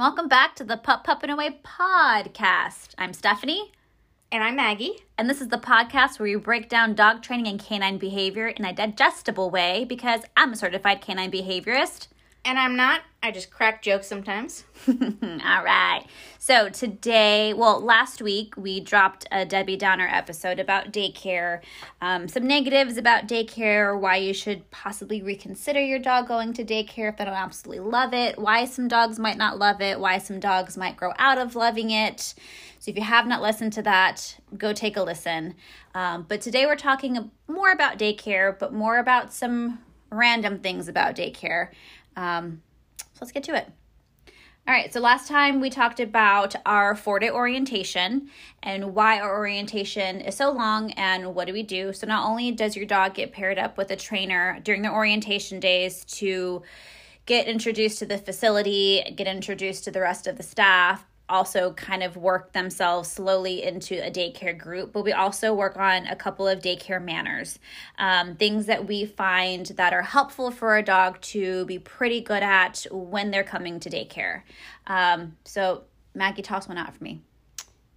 Welcome back to the Pup Pup and Away podcast. I'm Stephanie, And I'm Maggie. and this is the podcast where we break down dog training and canine behavior in a digestible way because I'm a certified canine behaviorist. And I'm not. I just crack jokes sometimes. All right. So today, well, last week we dropped a Debbie Downer episode about daycare, um, some negatives about daycare, why you should possibly reconsider your dog going to daycare if they don't absolutely love it, why some dogs might not love it, why some dogs might grow out of loving it. So if you have not listened to that, go take a listen. Um, but today we're talking more about daycare, but more about some random things about daycare. Um, so let's get to it. All right, so last time we talked about our four day orientation and why our orientation is so long and what do we do. So, not only does your dog get paired up with a trainer during the orientation days to get introduced to the facility, get introduced to the rest of the staff, also kind of work themselves slowly into a daycare group, but we also work on a couple of daycare manners, um, things that we find that are helpful for a dog to be pretty good at when they're coming to daycare. Um, so, Maggie, toss one out for me.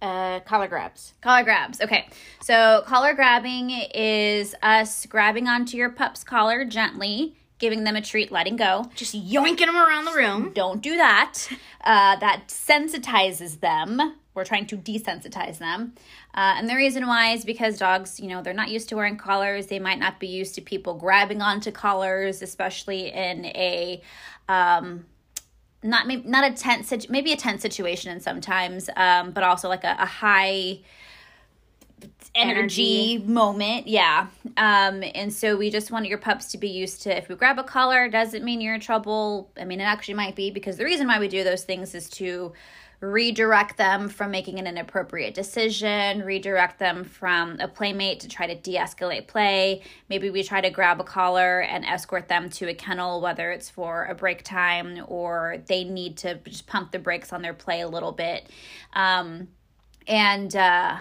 Uh, collar grabs. Collar grabs. Okay. So, collar grabbing is us grabbing onto your pup's collar gently, giving them a treat, letting go. Just yoinking them around the room. Don't do that. Uh, that sensitizes them. We're trying to desensitize them. Uh, and the reason why is because dogs, you know, they're not used to wearing collars. They might not be used to people grabbing onto collars, especially in a. Um, not maybe not a tense maybe a tense situation and sometimes um but also like a, a high energy, moment yeah um and so we just want your pups to be used to if we grab a collar doesn't mean you're in trouble i mean it actually might be because the reason why we do those things is to redirect them from making an inappropriate decision, redirect them from a playmate to try to de escalate play. Maybe we try to grab a collar and escort them to a kennel, whether it's for a break time or they need to just pump the brakes on their play a little bit. Um, and uh,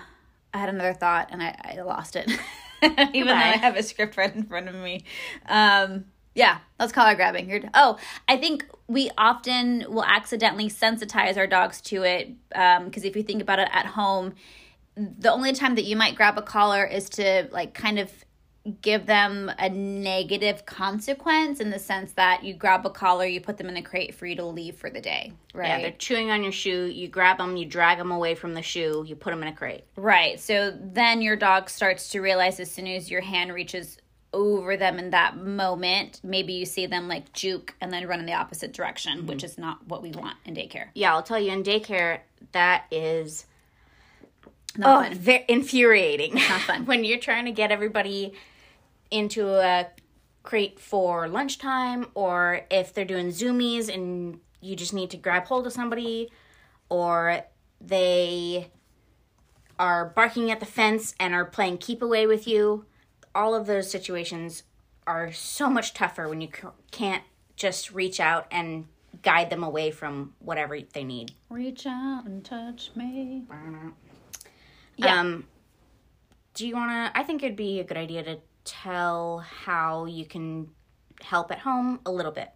I had another thought and I, I lost it, even though I have a script right in front of me. Um, yeah, that's collar grabbing. You're, oh, I think we often will accidentally sensitize our dogs to it because um, if you think about it at home, the only time that you might grab a collar is to like kind of give them a negative consequence in the sense that you grab a collar, you put them in a crate for you to leave for the day, right? Yeah, they're chewing on your shoe. You grab them, you drag them away from the shoe, you put them in a crate. Right. So then your dog starts to realize as soon as your hand reaches over them in that moment, maybe you see them like juke and then run in the opposite direction, mm-hmm. which is not what we want in daycare. Yeah, I'll tell you in daycare, that is not oh, very infuriating. Not fun. when you're trying to get everybody into a crate for lunchtime or if they're doing zoomies and you just need to grab hold of somebody or they are barking at the fence and are playing keep away with you all of those situations are so much tougher when you can't just reach out and guide them away from whatever they need. Reach out and touch me. Yeah. Um, do you want to? I think it'd be a good idea to tell how you can help at home a little bit.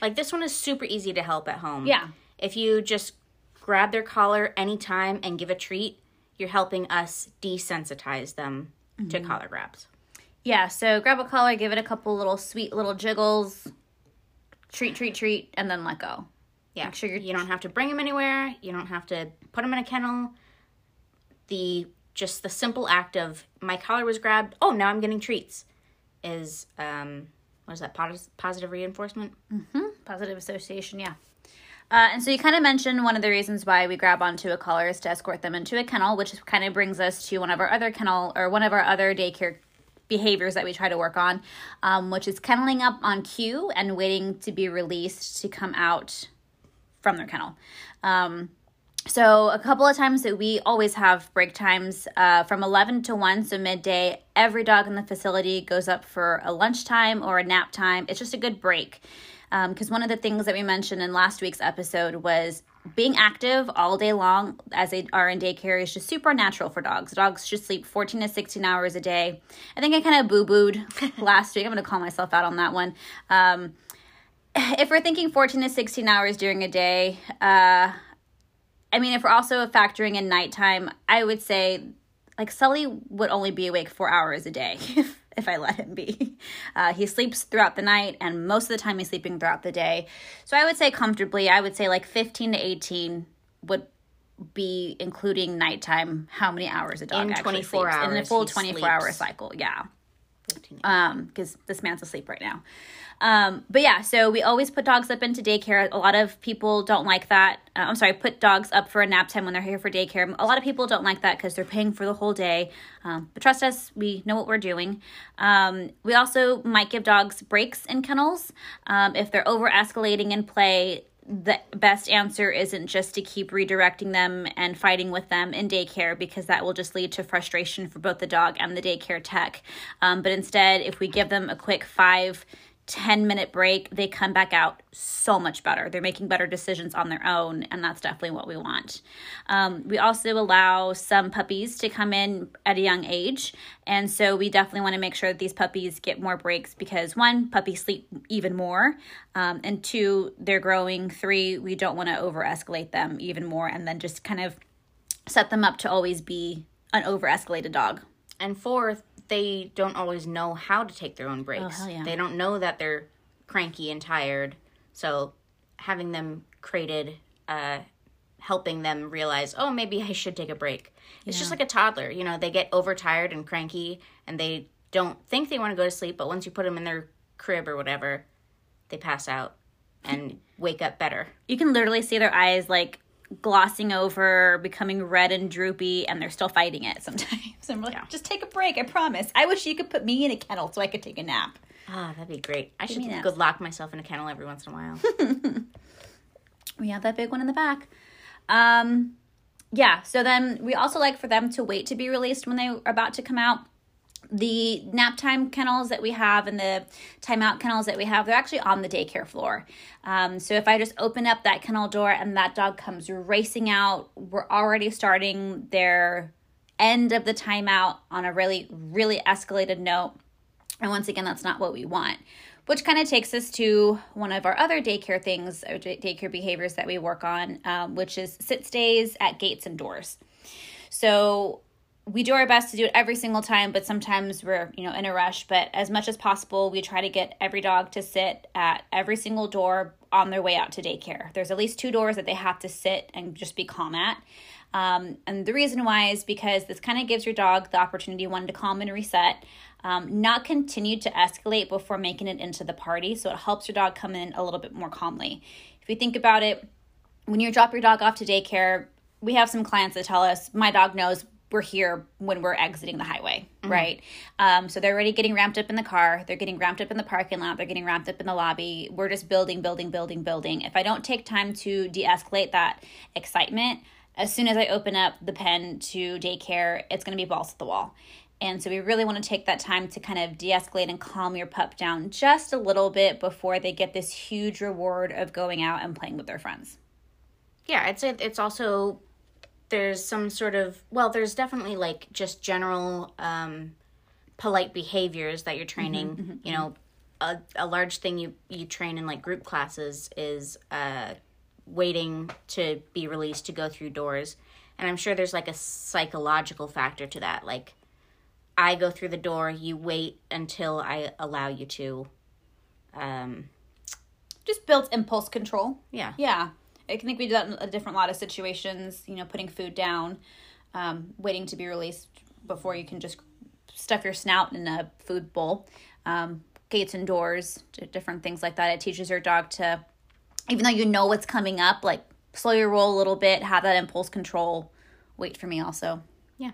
Like this one is super easy to help at home. Yeah. If you just grab their collar anytime and give a treat, you're helping us desensitize them mm-hmm. to collar grabs. Yeah, so grab a collar, give it a couple little sweet little jiggles, treat, treat, treat, and then let go. Yeah, Make sure you're, you don't have to bring them anywhere. You don't have to put them in a kennel. The just the simple act of my collar was grabbed. Oh, now I'm getting treats. Is um, what is that? Positive reinforcement. Mm-hmm. Positive association. Yeah. Uh, and so you kind of mentioned one of the reasons why we grab onto a collar is to escort them into a kennel, which kind of brings us to one of our other kennel or one of our other daycare behaviors that we try to work on, um, which is kenneling up on cue and waiting to be released to come out from their kennel. Um, so a couple of times that we always have break times uh, from 11 to 1 so midday every dog in the facility goes up for a lunchtime or a nap time it's just a good break because um, one of the things that we mentioned in last week's episode was being active all day long as they are in daycare is just super natural for dogs. Dogs should sleep 14 to 16 hours a day. I think I kind of boo booed last week. I'm going to call myself out on that one. Um, if we're thinking 14 to 16 hours during a day, uh, I mean, if we're also factoring in nighttime, I would say like Sully would only be awake four hours a day if, if I let him be. Uh, he sleeps throughout the night, and most of the time he's sleeping throughout the day. So I would say comfortably, I would say like 15 to 18 would be including nighttime, how many hours a dog In actually 24 sleeps. in the hours, full he 24 hour cycle. Yeah 15. um because this man's asleep right now. Um but yeah so we always put dogs up into daycare. A lot of people don't like that. Uh, i'm sorry put dogs up for a nap time when they're here for daycare. A lot of people don't like that because they're paying for the whole day. Um, but trust us we know what we're doing. Um, we also might give dogs breaks in kennels um, if they're over escalating in play the best answer isn't just to keep redirecting them and fighting with them in daycare because that will just lead to frustration for both the dog and the daycare tech. Um, but instead, if we give them a quick five, 10 minute break, they come back out so much better. They're making better decisions on their own, and that's definitely what we want. Um, we also allow some puppies to come in at a young age, and so we definitely want to make sure that these puppies get more breaks because one, puppies sleep even more, um, and two, they're growing. Three, we don't want to over escalate them even more and then just kind of set them up to always be an over escalated dog. And fourth, they don't always know how to take their own breaks. hell yeah. They don't know that they're cranky and tired. So having them crated, uh, helping them realize, oh, maybe I should take a break. It's just like a toddler. You know, they get overtired and cranky and they don't think they want to go to sleep, but once you put them in their crib or whatever, they pass out and wake up better. you can literally see their eyes like glossing over, becoming red and droopy, and they're still fighting it sometimes. I'm like, Yeah. just take a break, I promise. I wish you could put me in a kennel so I could take a nap. Ah, that'd be great. I should go lock myself in a kennel every once in a while. We have that big one in the back. Um, yeah, so then we also like for them to wait to be released when they're about to come out. The nap time kennels that we have and the timeout kennels that we have, they're actually on the daycare floor. Um, so if I just open up that kennel door and that dog comes racing out, we're already starting their end of the timeout on a really, really escalated note. And once again, that's not what we want. Which kind of takes us to one of our other daycare things, or day- daycare behaviors that we work on, um, which is sit stays at gates and doors. So we do our best to do it every single time, but sometimes we're, you know, in a rush. But as much as possible, we try to get every dog to sit at every single door on their way out to daycare. There's at least two doors that they have to sit and just be calm at. Um, and the reason why is because this kind of gives your dog the opportunity, one, to calm and reset, um, not continue to escalate before making it into the party. So it helps your dog come in a little bit more calmly. If you think about it, when you drop your dog off to daycare, we have some clients that tell us, my dog knows we're here when we're exiting the highway, right? Um, so they're already getting ramped up in the car, they're getting ramped up in the parking lot, they're getting ramped up in the lobby. We're just building, building, building, building. If I don't take time to de escalate that excitement, as soon as I open up the pen to daycare, it's going to be balls to the wall. And so we really want to take that time to kind of de escalate and calm your pup down just a little bit before they get this huge reward of going out and playing with their friends. yeah, I'd it's also there's some sort of well, there's definitely like just general um, polite behaviors that you're training. You know, a, a large thing you you train in like group classes is uh, waiting to be released to go through doors, and I'm sure there's like a psychological factor to that. Like, I go through the door, you wait until I allow you to. Um, Just builds impulse control. yeah, Yeah. I think we do that in a different lot of situations, you know, putting food down, um, waiting to be released before you can just stuff your snout in a food bowl. Um, gates and doors, different things like that. It teaches your dog to, even though you know what's coming up, like slow your roll a little bit, have that impulse control. Wait for me also. yeah.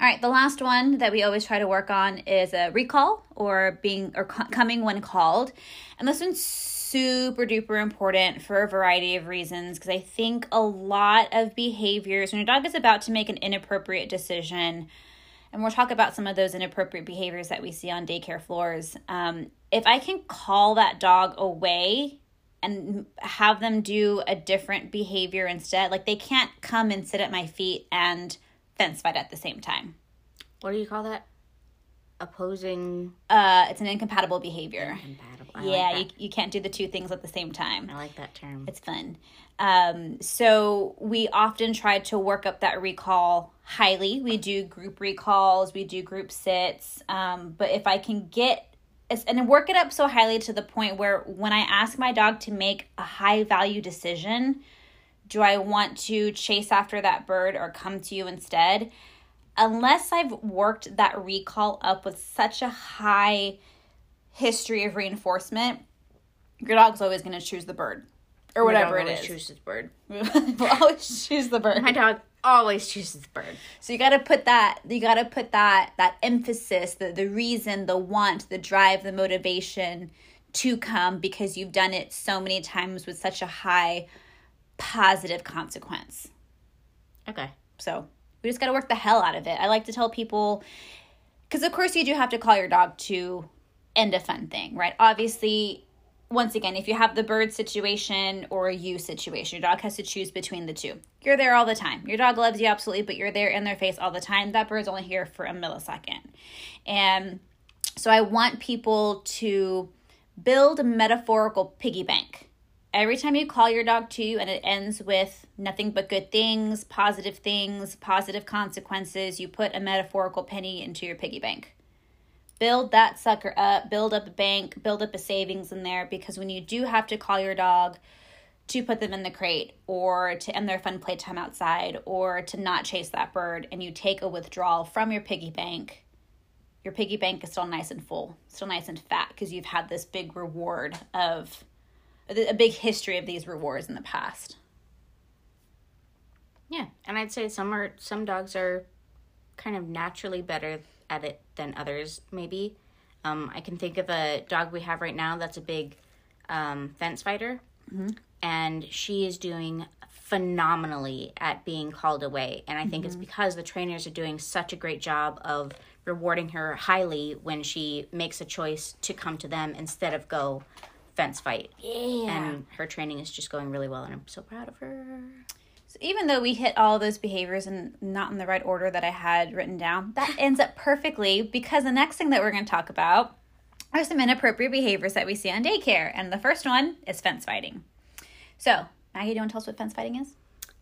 All right, the last one that we always try to work on is a recall or being or co- coming when called. And this one's super duper important for a variety of reasons because I think a lot of behaviors when your dog is about to make an inappropriate decision, and we'll talk about some of those inappropriate behaviors that we see on daycare floors. Um, if I can call that dog away and have them do a different behavior instead, like they can't come and sit at my feet and fence fight at the same time. What do you call that? Opposing Uh, it's an incompatible behavior. compatible. I yeah, like you, you can't do the two things at the same time. I like that term. It's fun. Um, so we often try to work up that recall highly. We do group recalls, we do group sits. Um, but if I can get and work it up so highly to the point where when I ask my dog to make a high value decision, do I want to chase after that bird or come to you instead? Unless I've worked that recall up with such a high history of reinforcement, your dog's always going to choose the bird or whatever it is. Chooses bird. we'll always choose the bird. My dog always chooses bird. So you got to put that you got to put that that emphasis, the the reason, the want, the drive, the motivation to come because you've done it so many times with such a high positive consequence. Okay. So, we just got to work the hell out of it. I like to tell people cuz of course you do have to call your dog to end a fun thing, right? Obviously, once again, if you have the bird situation or you situation, your dog has to choose between the two. You're there all the time. Your dog loves you absolutely, but you're there in their face all the time. That bird's only here for a millisecond. And so I want people to build a metaphorical piggy bank. Every time you call your dog to you and it ends with nothing but good things, positive things, positive consequences, you put a metaphorical penny into your piggy bank build that sucker up, build up a bank, build up a savings in there because when you do have to call your dog to put them in the crate or to end their fun playtime outside or to not chase that bird and you take a withdrawal from your piggy bank, your piggy bank is still nice and full, still nice and fat because you've had this big reward of a big history of these rewards in the past. Yeah, and I'd say some are some dogs are kind of naturally better at it than others, maybe. Um, I can think of a dog we have right now that's a big um, fence fighter, mm-hmm. and she is doing phenomenally at being called away. And I think mm-hmm. it's because the trainers are doing such a great job of rewarding her highly when she makes a choice to come to them instead of go fence fight. Yeah. And her training is just going really well, and I'm so proud of her. So even though we hit all those behaviors and not in the right order that I had written down, that ends up perfectly because the next thing that we're going to talk about are some inappropriate behaviors that we see on daycare. And the first one is fence fighting. So, Maggie, do you want to tell us what fence fighting is?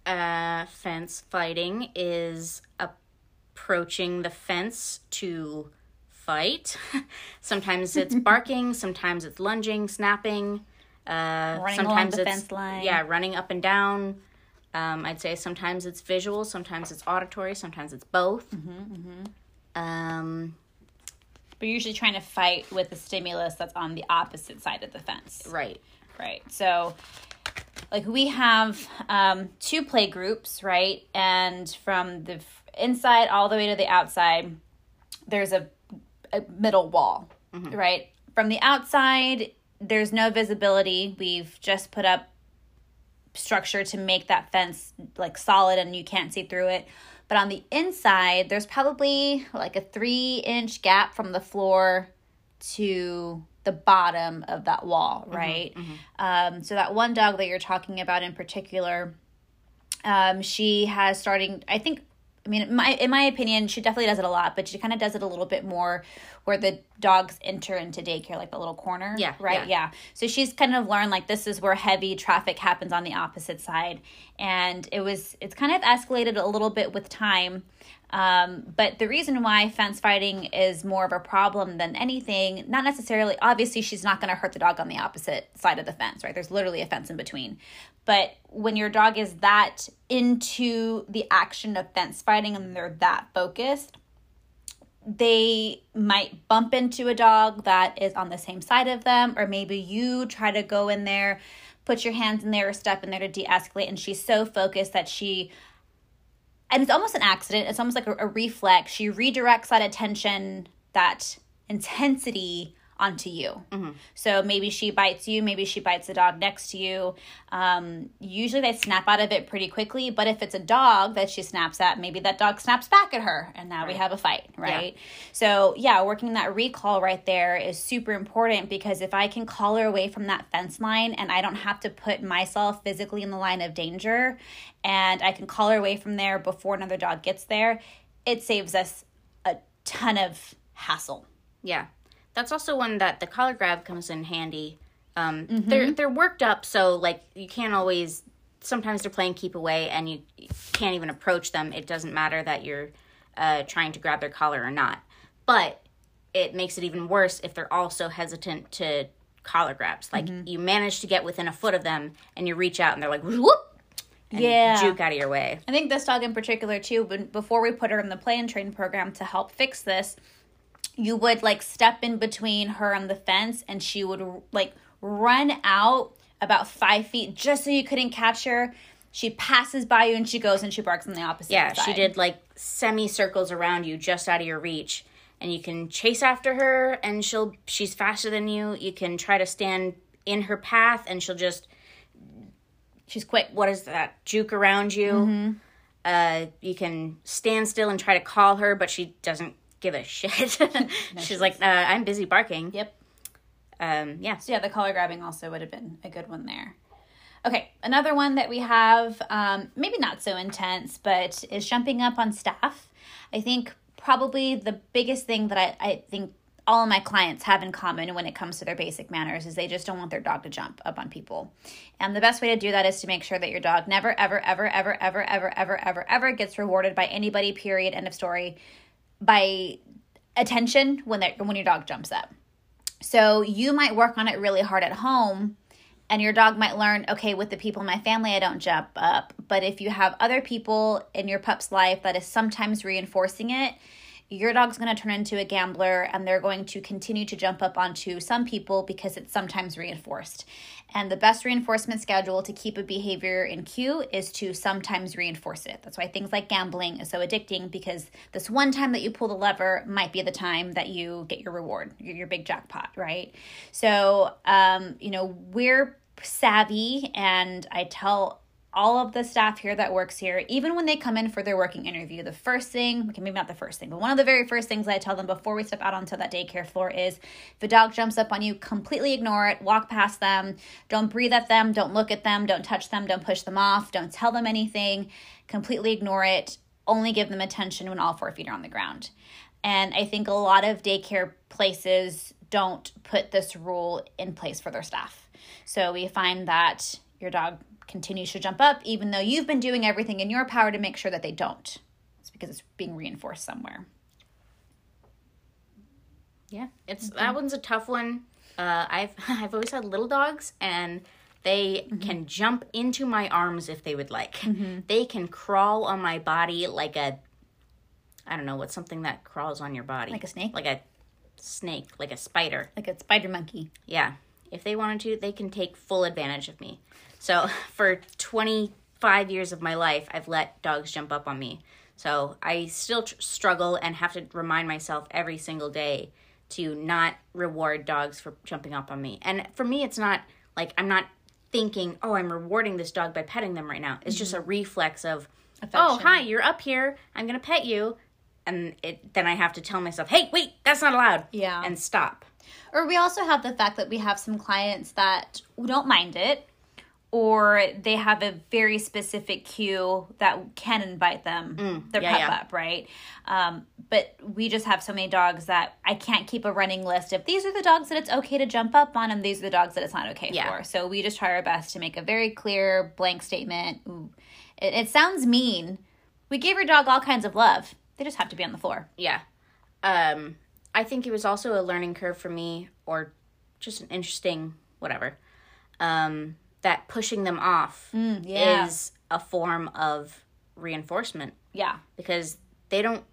Uh, fence fighting is approaching the fence to fight. sometimes it's barking, sometimes it's lunging, snapping. Uh, running sometimes it's, fence line. Yeah, running up and down. Um, I'd say sometimes it's visual, sometimes it's auditory, sometimes it's both. Mm-hmm, mm-hmm. Um, but usually trying to fight with the stimulus that's on the opposite side of the fence. Right. Right. So, like we have um, two play groups, right? And from the inside all the way to the outside, there's a, a middle wall, mm-hmm. right? From the outside, there's no visibility. We've just put up structure to make that fence like solid and you can't see through it. But on the inside, there's probably like a three inch gap from the floor to the bottom of that wall, mm-hmm, right? Mm-hmm, mm-hmm. Um, so that one dog that you're talking about in particular, um, she has starting. I think I mean, in my in my opinion, she definitely does it a lot, but she kind of does it a little bit more where the dogs enter into daycare, like the little corner. Yeah. Right. Yeah. yeah. So she's kind of learned like this is where heavy traffic happens on the opposite side, and it was it's kind of escalated a little bit with time. Um, but the reason why fence fighting is more of a problem than anything, not necessarily, obviously, she's not going to hurt the dog on the opposite side of the fence, right? There's literally a fence in between. But when your dog is that into the action of fence fighting and they're that focused, they might bump into a dog that is on the same side of them, or maybe you try to go in there, put your hands in there or step in there to de escalate, and she's so focused that she and it's almost an accident. It's almost like a, a reflex. She redirects that attention, that intensity onto you. Mm-hmm. So maybe she bites you, maybe she bites the dog next to you. Um, usually they snap out of it pretty quickly, but if it's a dog that she snaps at, maybe that dog snaps back at her, and now right. we have a fight, right? Yeah. So yeah, working that recall right there is super important because if I can call her away from that fence line and I don't have to put myself physically in the line of danger, and I can call her away from there before another dog gets there, it saves us a ton of hassle. Yeah That's also one that the collar grab comes in handy. Um, Mm-hmm. They're they're worked up, so like you can't always. Sometimes they're playing keep away, and you can't even approach them. It doesn't matter that you're uh, trying to grab their collar or not. But it makes it even worse if they're also hesitant to collar grabs. Like Mm-hmm. you manage to get within a foot of them, and you reach out, and they're like whoop, and Yeah. juke out of your way. I think this dog in particular too. But before we put her in the play and train program to help fix this, you would like step in between her and the fence, and she would like run out about five feet just so you couldn't catch her. She passes by you and she goes and she barks on the opposite. Yeah, side. she did like semicircles around you just out of your reach. And you can chase after her and she'll she's faster than you. You can try to stand in her path and she'll just She's quick. what is that? Juke around you. Mm-hmm. Uh you can stand still and try to call her, but she doesn't give a shit. she's like, uh, I'm busy barking. Yep. Um yeah. So yeah, the collar grabbing also would have been a good one there. Okay, another one that we have, um, maybe not so intense, but is jumping up on staff. I think probably the biggest thing that I, I think all of my clients have in common when it comes to their basic manners is they just don't want their dog to jump up on people. And the best way to do that is to make sure that your dog never, ever, ever, ever, ever, ever, ever, ever, ever gets rewarded by anybody, period, end of story, by attention when, they when your dog jumps up. So you might work on it really hard at home and your dog might learn, okay, with the people in my family, I don't jump up. But if you have other people in your pup's life that is sometimes reinforcing it, your dog's going to turn into a gambler and they're going to continue to jump up onto some people because it's sometimes reinforced. And the best reinforcement schedule to keep a behavior in cue is to sometimes reinforce it. That's why things like gambling is so addicting because this one time that you pull the lever might be the time that you get your reward, your, your big jackpot, right? So, um, you know, we're savvy and I tell all of the staff here that works here, even when they come in for their working interview, the first thing, okay, maybe not the first thing, but one of the very first things I tell them before we step out onto that daycare floor is if a dog jumps up on you, completely ignore it, walk past them, don't breathe at them, don't look at them, don't touch them, don't push them off, don't tell them anything, completely ignore it, only give them attention when all four feet are on the ground. And I think a lot of daycare places don't put this rule in place for their staff. So we find that your dog continues to jump up, even though you've been doing everything in your power to make sure that they don't. It's because it's being reinforced somewhere. Yeah, it's that one's a tough one. Uh, I've I've always had little dogs, and they can jump into my arms if they would like. They can crawl on my body like a, I don't know what's something that crawls on your body, Like a snake? like a snake, like a spider. Like a spider monkey. Yeah, if they wanted to, they can take full advantage of me. So for twenty five years of my life, I've let dogs jump up on me. So I still tr- struggle and have to remind myself every single day to not reward dogs for jumping up on me. And for me, it's not like I'm not thinking, oh, I'm rewarding this dog by petting them right now. It's just a mm-hmm. reflex of, oh, hi, you're up here. I'm going to pet you. And it, then I have to tell myself, hey, wait, that's not allowed. Yeah. And stop. Or we also have the fact that we have some clients that don't mind it, or they have a very specific cue that can invite them, their yeah, pep yeah. up, right? Um, but we just have so many dogs that I can't keep a running list of these are the dogs that it's okay to jump up on, and these are the dogs that it's not okay Yeah. for. So we just try our best to make a very clear blank statement. Ooh, it, it sounds mean. We gave your dog all kinds of love. They just have to be on the floor. yeah um i think it was also a learning curve for me or just an interesting whatever um that pushing them off mm, yeah. is a form of reinforcement Yeah. because they don't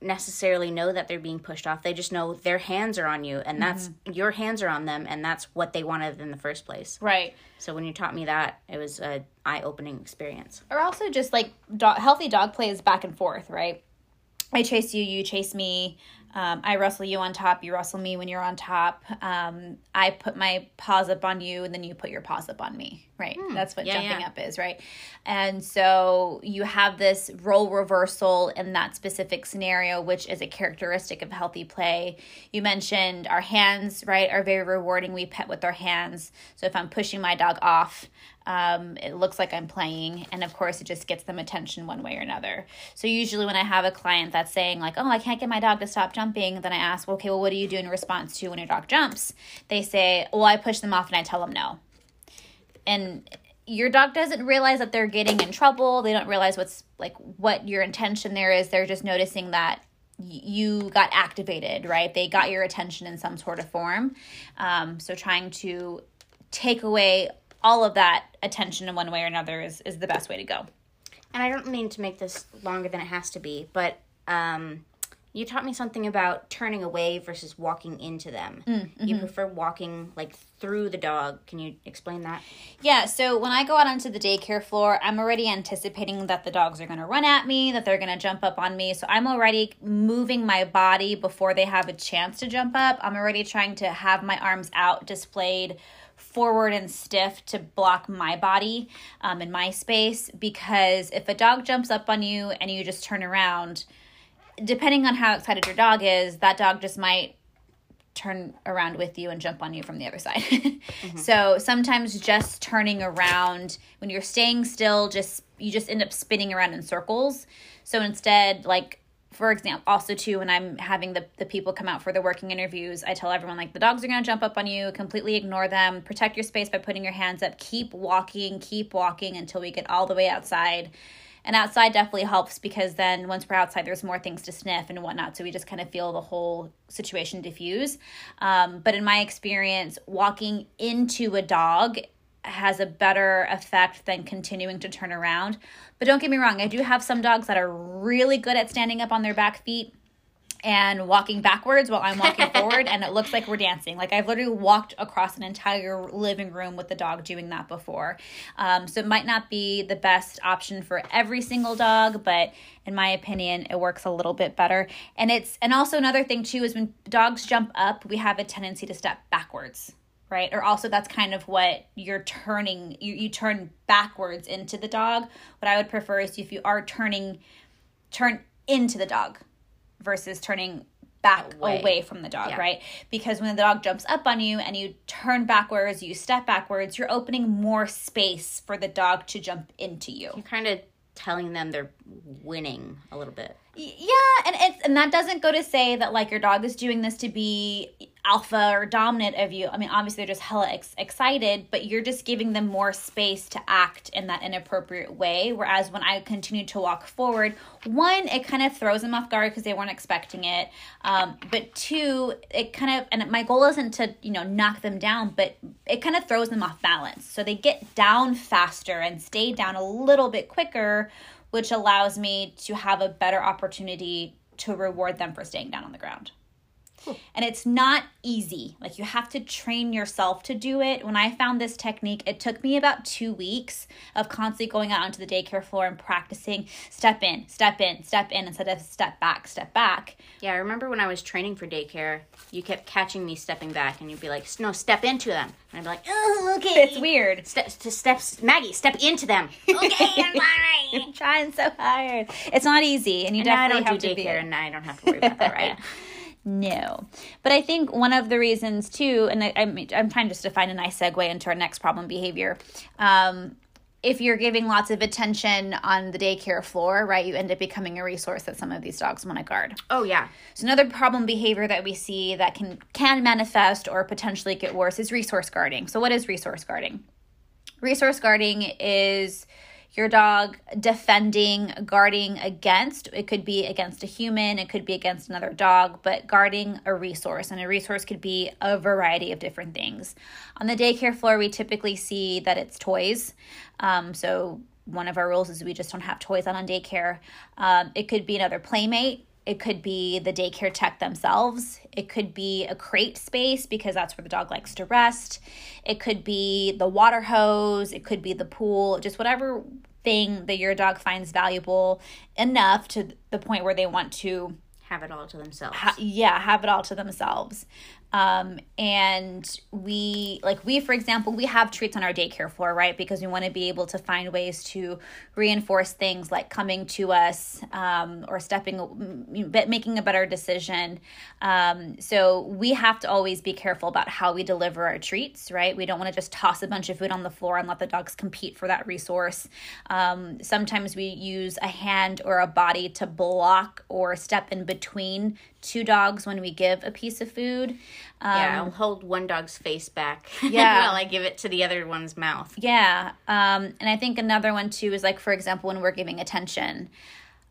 necessarily know that they're being pushed off they just know their hands are on you and that's mm-hmm. your hands are on them and that's what they wanted in the first place Right. so when you taught me that it was a eye-opening experience or also just like dog, healthy dog play is back and forth, right? I chase you, you chase me. Um, I wrestle you on top, you wrestle me when you're on top. Um, I put my paws up on you, and then you put your paws up on me, right? That's what Hmm. Yeah, jumping yeah. up is, right? And so you have this role reversal in that specific scenario, which is a characteristic of healthy play. You mentioned our hands, right, are very rewarding. We pet with our hands. So if I'm pushing my dog off, Um, it looks like I'm playing, and of course, it just gets them attention one way or another. So, usually, when I have a client that's saying, like, oh, I can't get my dog to stop jumping, then I ask, okay, well, what do you do in response to when your dog jumps? They say, well, I push them off and I tell them no. And your dog doesn't realize that they're getting in trouble. They don't realize what's like what your intention there is. They're just noticing that you got activated, right? They got your attention in some sort of form. Um, so trying to take away all of that attention in one way or another is, is the best way to go. And I don't mean to make this longer than it has to be, but um, you taught me something about turning away versus walking into them. Mm, mm-hmm. You prefer walking like through the dog. Can you explain that? Yeah, so when I go out onto the daycare floor, I'm already anticipating that the dogs are going to run at me, that they're going to jump up on me. So I'm already moving my body before they have a chance to jump up. I'm already trying to have my arms out displayed forward and stiff to block my body um, in my space because if a dog jumps up on you and you just turn around, depending on how excited your dog is, that dog just might turn around with you and jump on you from the other side. mm-hmm. So sometimes just turning around when you're staying still, just you just end up spinning around in circles. So instead, like for example, also too when I'm having the, the people come out for the working interviews, I tell everyone like the dogs are gonna jump up on you, completely ignore them, protect your space by putting your hands up, keep walking, keep walking until we get all the way outside and outside definitely helps because then once we're outside, there's more things to sniff and whatnot. So we just kind of feel the whole situation diffuse. Um, but in my experience, walking into a dog has a better effect than continuing to turn around. But don't get me wrong, I do have some dogs that are really good at standing up on their back feet and walking backwards while I'm walking forward, and it looks like we're dancing. Like I've literally walked across an entire living room with the dog doing that before. Um, so it might not be the best option for every single dog, but in my opinion, it works a little bit better. And it's and also another thing too is when dogs jump up, we have a tendency to step backwards right or also that's kind of what you're turning you, you turn backwards into the dog what i would prefer is if you are turning turn into the dog versus turning back away, away from the dog, yeah. right? Because when the dog jumps up on you and you turn backwards, you step backwards, you're opening more space for the dog to jump into you. You're kind of telling them they're winning a little bit. Yeah, and it's and that doesn't go to say that like your dog is doing this to be alpha or dominant of you. I mean, obviously they're just hella ex- excited, but you're just giving them more space to act in that inappropriate way. Whereas when I continue to walk forward, one, it kind of throws them off guard because they weren't expecting it. Um, but two, it kind of, and my goal isn't to, you know, knock them down, but it kind of throws them off balance. So they get down faster and stay down a little bit quicker, which allows me to have a better opportunity to reward them for staying down on the ground. And it's not easy. Like you have to train yourself to do it. When I found this technique, it took me about two weeks of constantly going out onto the daycare floor and practicing step in, step in, step in instead of step back, step back. Yeah, I remember when I was training for daycare, you kept catching me stepping back and you'd be like, no, step into them. And I'd be like, oh, okay. It's weird. Step, to steps, Maggie, step into them. okay, I'm fine. trying so hard. It's not easy. And you and definitely have do to daycare and I don't have to worry about that, right? No. But I think one of the reasons too, and I, am I'm, I'm trying just to find a nice segue into our next problem behavior. Um, if you're giving lots of attention on the daycare floor, right, you end up becoming a resource that some of these dogs want to guard. Oh yeah. So another problem behavior that we see that can can manifest or potentially get worse is resource guarding. So what is resource guarding? Resource guarding is your dog defending, guarding against. It could be against a human, it could be against another dog, but guarding a resource. And a resource could be a variety of different things. On the daycare floor, we typically see that it's toys. Um, so one of our rules is we just don't have toys on on daycare. Um, it could be another playmate. It could be the daycare tech themselves. It could be a crate space because that's where the dog likes to rest. It could be the water hose. It could be the pool, just whatever thing that your dog finds valuable enough to the point where they want to have it all to themselves. Ha- yeah, have it all to themselves. Um, and we, like, we, for example, we have treats on our daycare floor, right? Because we want to be able to find ways to reinforce things like coming to us um, or stepping, making a better decision. Um, so we have to always be careful about how we deliver our treats, right? We don't want to just toss a bunch of food on the floor and let the dogs compete for that resource. Um, sometimes we use a hand or a body to block or step in between two dogs when we give a piece of food. Um, yeah, I'll hold one dog's face back yeah. while I give it to the other one's mouth. Yeah. Um, and I think another one too is like, for example, when we're giving attention.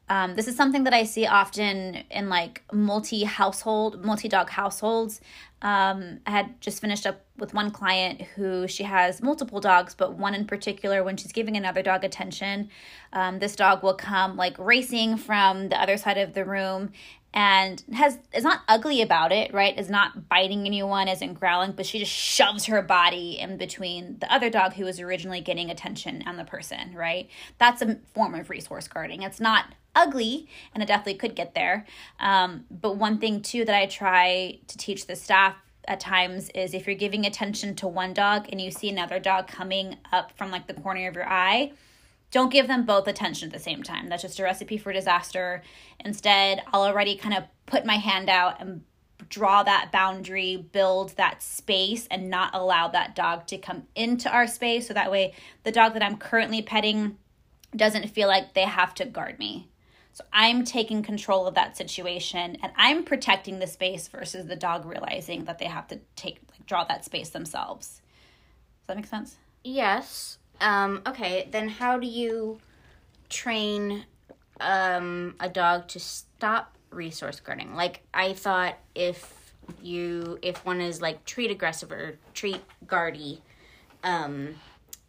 Um, this is something that I see often in like multi household, multi dog households. Um, I had just finished up with one client who she has multiple dogs, but one in particular, when she's giving another dog attention, um, this dog will come like racing from the other side of the room and has is not ugly about it, right? Is not biting anyone, isn't growling, but she just shoves her body in between the other dog who was originally getting attention and the person, right? That's a form of resource guarding. It's not ugly, and it definitely could get there. Um, but one thing too that I try to teach the staff at times is if you're giving attention to one dog and you see another dog coming up from like the corner of your eye don't give them both attention at the same time. That's just a recipe for disaster. Instead, I'll already kind of put my hand out and draw that boundary, build that space, and not allow that dog to come into our space. So that way, the dog that I'm currently petting doesn't feel like they have to guard me. So I'm taking control of that situation and I'm protecting the space versus the dog realizing that they have to take like draw that space themselves. Does that make sense? Yes. Um, okay, then how do you train um, a dog to stop resource guarding? Like, I thought if you if one is like treat aggressive or treat guardy, um,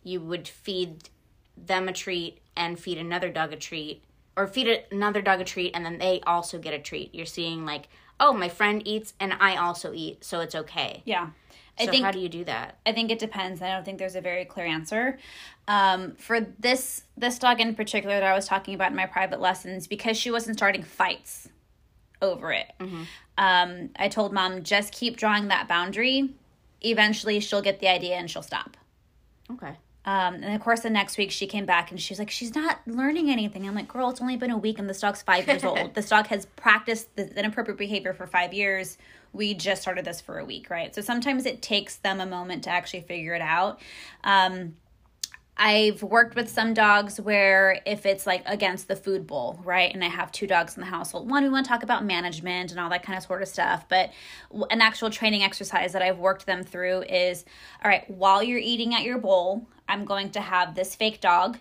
you would feed them a treat and feed another dog a treat, or feed another dog a treat and then they also get a treat. You're seeing like, oh, my friend eats and I also eat, so it's okay. Yeah. I so think how do you do that? I think it depends. I don't think there's a very clear answer. Um, for this this dog in particular that I was talking about in my private lessons, because she wasn't starting fights over it. Mm-hmm. Um, I told mom just keep drawing that boundary. Eventually, she'll get the idea and she'll stop. Okay. Um, and of course, the next week she came back and she was like, "She's not learning anything." I'm like, "Girl, it's only been a week and this dog's five years old. this dog has practiced the inappropriate behavior for five years we just started this for a week, right? So sometimes it takes them a moment to actually figure it out. Um, I've worked with some dogs where if it's like against the food bowl, right? And I have two dogs in the household. One, we want to talk about management and all that kind of sort of stuff. But an actual training exercise that I've worked them through is all right, while you're eating at your bowl, I'm going to have this fake dog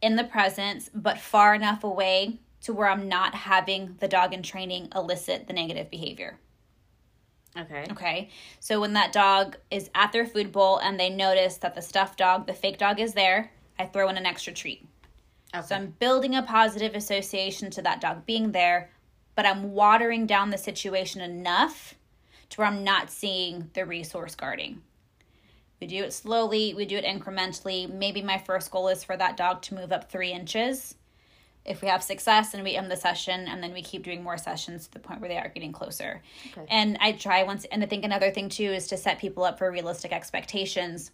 in the presence, but far enough away to where I'm not having the dog in training elicit the negative behavior. Okay. Okay. So when that dog is at their food bowl and they notice that the stuffed dog, the fake dog is there, I throw in an extra treat. Okay. So I'm building a positive association to that dog being there, but I'm watering down the situation enough to where I'm not seeing the resource guarding. We do it slowly, we do it incrementally. Maybe my first goal is for that dog to move up three inches. If we have success and we end the session and then we keep doing more sessions to the point where they are getting closer. Okay. and i try once and i think another thing too is to set people up for realistic expectations.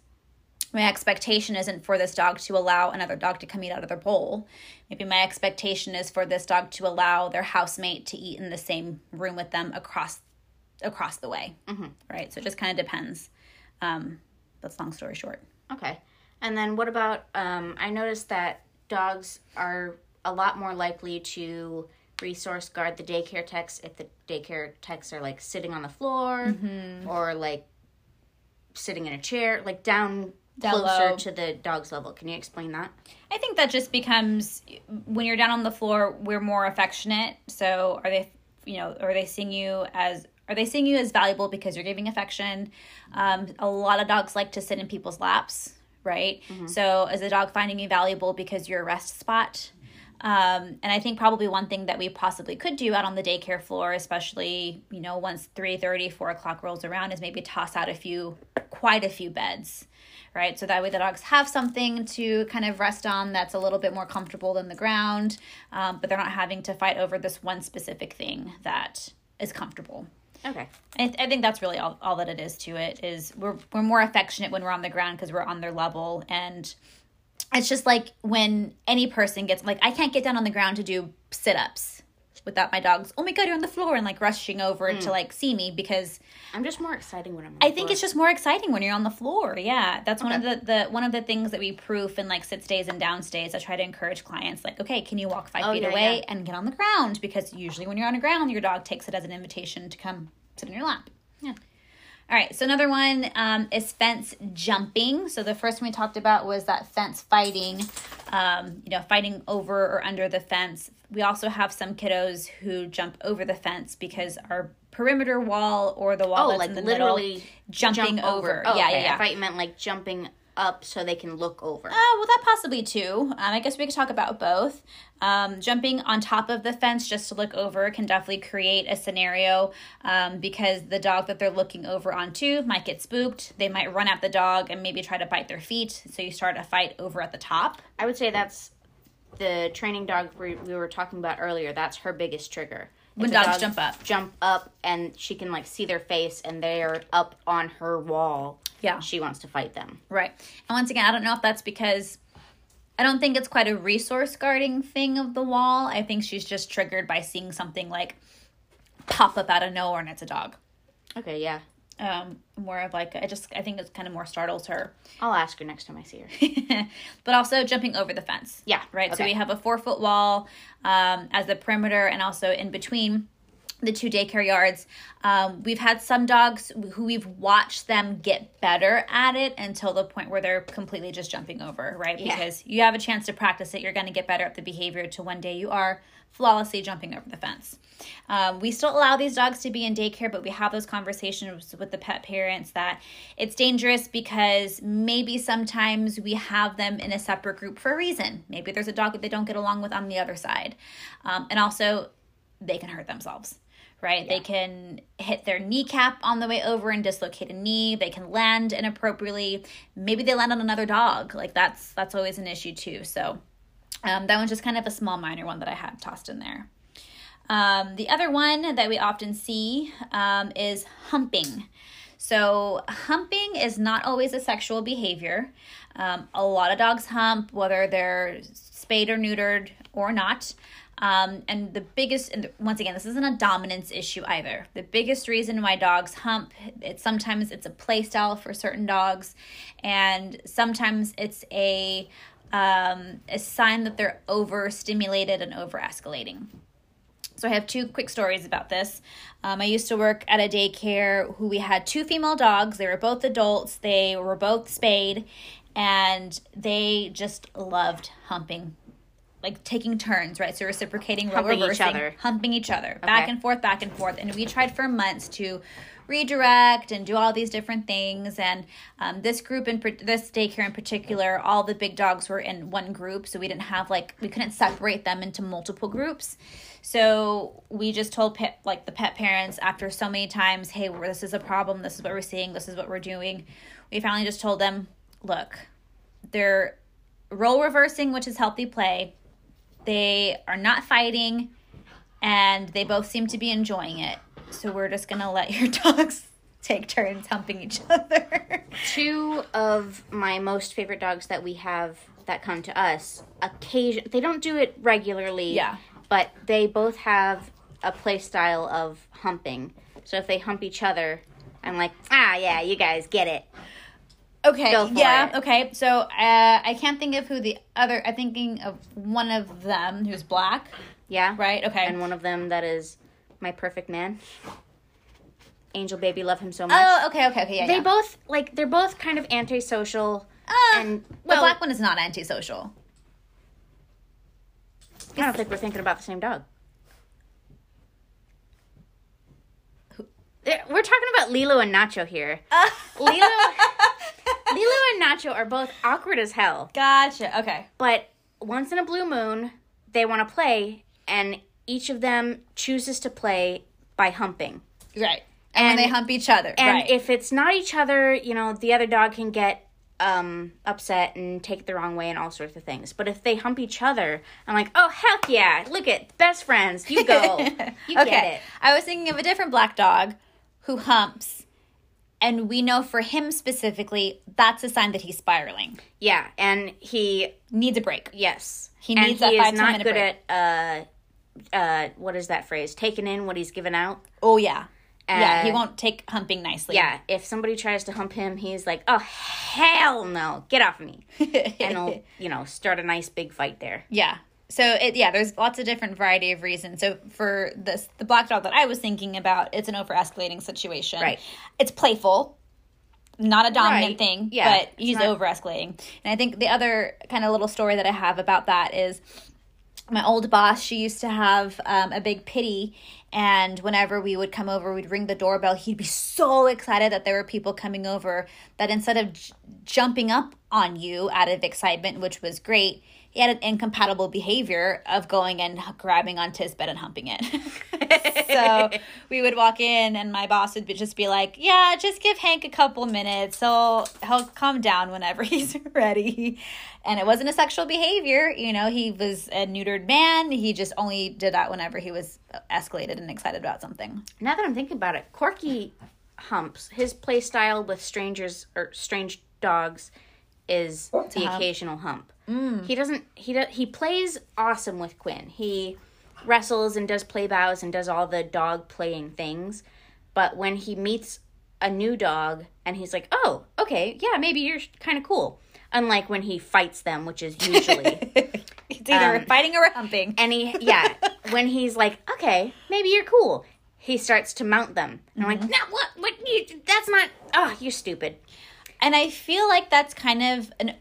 My expectation isn't for this dog to allow another dog to come eat out of their bowl. Maybe my expectation is for this dog to allow their housemate to eat in the same room with them across across the way. Mm-hmm. right? So it just kind of depends. Um, that's long story short okay and then what about um, i noticed that dogs are a lot more likely to resource guard the daycare techs if the daycare techs are like sitting on the floor mm-hmm. or like sitting in a chair, like down, closer to the dog's level. Can you explain that? I think that just becomes when you're down on the floor, we're more affectionate. So are they, you know, are they seeing you as are they seeing you as valuable because you're giving affection? Um, a lot of dogs like to sit in people's laps, right? Mm-hmm. So is a dog finding you valuable because you're a rest spot? Um, and I think probably one thing that we possibly could do out on the daycare floor, especially, you know, once 3 30, 4 o'clock rolls around, is maybe toss out a few, quite a few beds, right? So that way the dogs have something to kind of rest on that's a little bit more comfortable than the ground, um, but they're not having to fight over this one specific thing that is comfortable. Okay. I, I think that's really all, all that it is to it is we're we're more affectionate when we're on the ground because we're on their level and it's just like when any person gets like I can't get down on the ground to do sit ups without my dogs. Oh my god, you're on the floor and like rushing over to mm. like see me because I'm just more exciting when I'm. On I think it's just more exciting when you're on the floor. Yeah, that's one of the, the one of the things that we proof in like sit stays and down stays. I try to encourage clients like, okay, can you walk five Oh, feet yeah, away yeah. and get on the ground? Because usually when you're on the ground, your dog takes it as an invitation to come sit in your lap. All right, so another one um, is fence jumping. So the first one we talked about was that fence fighting, um, you know, fighting over or under the fence. We also have some kiddos who jump over the fence because our perimeter wall or the wall Oh, that's like in the literally middle jumping jump over. Oh, yeah, okay. yeah, yeah. I meant like jumping up so they can look over. Oh, well, that possibly too. Um, I guess we could talk about both. Um, jumping on top of the fence just to look over can definitely create a scenario um, because the dog that they're looking over onto might get spooked. They might run at the dog and maybe try to bite their feet. So you start a fight over at the top. I would say that's the training dog we, we were talking about earlier. That's her biggest trigger. When If dogs dog jump up. jump up, and she can like see their face, and they're up on her wall. Yeah. she wants to fight them. Right. And once again, I don't know if that's because I don't think it's quite a resource guarding thing of the wall. I think she's just triggered by seeing something like pop up out of nowhere and it's a dog. Okay, yeah, Um, more of like, I just, I think it's kind of more startles her. I'll ask her next time I see her. but also jumping over the fence. Yeah, Right. So we have a four foot wall um, as the perimeter and also in between the two daycare yards. Um, we've had some dogs who we've watched them get better at it until the point where they're completely just jumping over, right? Yeah. Because you have a chance to practice it, you're going to get better at the behavior to one day you are flawlessly jumping over the fence. Um, we still allow these dogs to be in daycare, but we have those conversations with the pet parents that it's dangerous because maybe sometimes we have them in a separate group for a reason. Maybe there's a dog that they don't get along with on the other side. Um, and also, they can hurt themselves. Right? They can hit their kneecap on the way over and dislocate a knee. They can land inappropriately. Maybe they land on another dog. Like that's that's always an issue too. So um, that one's just kind of a small minor one that I had tossed in there. Um, the other one that we often see um, is humping. So, humping is not always a sexual behavior. Um, a lot of dogs hump, whether they're spayed or neutered or not. Um, and the biggest, and once again, this isn't a dominance issue either. The biggest reason why dogs hump, it's sometimes it's a play style for certain dogs, and sometimes it's a um, a sign that they're overstimulated and over escalating. So I have two quick stories about this. Um, I used to work at a daycare who we had two female dogs. They were both adults. They were both spayed, and they just loved humping, like taking turns, right? So reciprocating, role Humping each reversing, other. humping each other, back and forth, back and forth. And we tried for months to redirect and do all these different things. And um, this group in this daycare in particular, all the big dogs were in one group, so we didn't have like we couldn't separate them into multiple groups. So we just told pet, like the pet parents after so many times, hey, this is a problem. This is what we're seeing. This is what we're doing. We finally just told them, look, they're role reversing, which is healthy play. They are not fighting, and they both seem to be enjoying it. So we're just gonna let your dogs take turns humping each other. Two of my most favorite dogs that we have that come to us, occasion they don't do it regularly. Yeah. But they both have a play style of humping. So if they hump each other, I'm like, ah, yeah, you guys get it. Okay. Yeah. it. Okay. So uh, I can't think of who the other. I'm thinking of one of them who's black. Yeah. Right. Okay. And one of them that is my perfect man. Angel baby, love him so much. oh. Okay. Okay. Okay. Yeah. they yeah. both like they're both kind of antisocial Uh, and the black one is not antisocial. I don't think we're thinking about the same dog. We're talking about Lilo and Nacho here. Lilo, Lilo and Nacho are both awkward as hell, Gotcha. Okay. but once in a blue moon, they want to play, and each of them chooses to play by humping. Right. And, And- they hump each other. And right. if it's not each other, you know, the other dog can get um, upset and take it the wrong way and all sorts of things. But if they hump each other, I'm like, oh heck yeah! Look at best friends. You go. You okay. get it. I was thinking of a different black dog who humps, and we know for him specifically, that's a sign that he's spiraling. Yeah, and he Needs a break. yes, He and needs that he is not good break. at uh, uh, what is that phrase? Taking in what he's given out. Oh yeah. yeah, he Uh, won't take humping nicely. Yeah, if somebody tries to hump him, he's like, "Oh hell no, get off of me!" and he'll, you know, start a nice big fight there. Yeah. So it yeah, there's lots of different variety of reasons. So for this the black dog that I was thinking about, it's an over escalating situation. Right. It's playful, not a dominant Right. thing, Yeah, but he's not- over escalating. And I think the other kind of little story that I have about that is my old boss, she used to have um, a big pittie. And whenever we would come over, we'd ring the doorbell. He'd be so excited that there were people coming over that instead of j- jumping up on you out of excitement, which was great, he had an incompatible behavior of going and grabbing onto his bed and humping it. so we would walk in, and my boss would just be like, "Yeah, just give Hank a couple minutes. So he'll calm down whenever he's ready." And it wasn't a sexual behavior, you know. He was a neutered man. He just only did that whenever he was uh, escalated and excited about something. Now that I'm thinking about it, Corky humps. His play style with strangers or strange dogs is the hump. occasional hump. He doesn't. He do, he plays awesome with Quinn. He wrestles and does play bows and does all the dog playing things. But when he meets a new dog and he's like, "Oh, okay, yeah, maybe you're kind of cool." Unlike when he fights them, which is usually It's either Um, fighting or humping. and he yeah when he's like okay maybe you're cool he starts to mount them and i'm like no what what you, that's not oh you're stupid And I feel like that's kind of an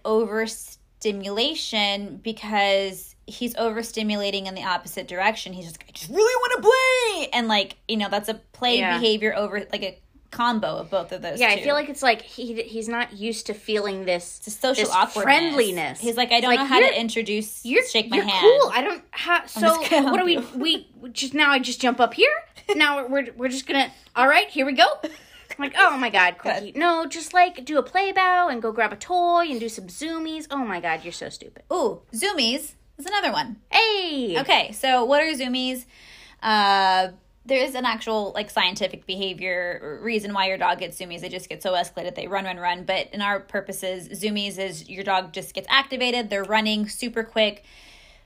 overstimulation because he's overstimulating in the opposite direction. He's just, I just really want to play. And like, you know, that's a play Yeah. behavior over like a combo of both of those yeah two. i feel like it's like he he's not used to feeling this it's social this awkwardness. friendliness He's like, I don't Like, know how to introduce, you're shake my you're hand. cool i don't have so what we we we just now i just jump up here now we're we're just gonna all right here we go I'm like oh my god Corky. no just like do a play bow and go grab a toy and do some zoomies oh my god you're so stupid Ooh, zoomies is another one. hey Okay, so what are zoomies? Uh, there is an actual like scientific behavior reason why your dog gets zoomies. They just get so escalated they run, run, run. But in our purposes, zoomies is your dog just gets activated. They're running super quick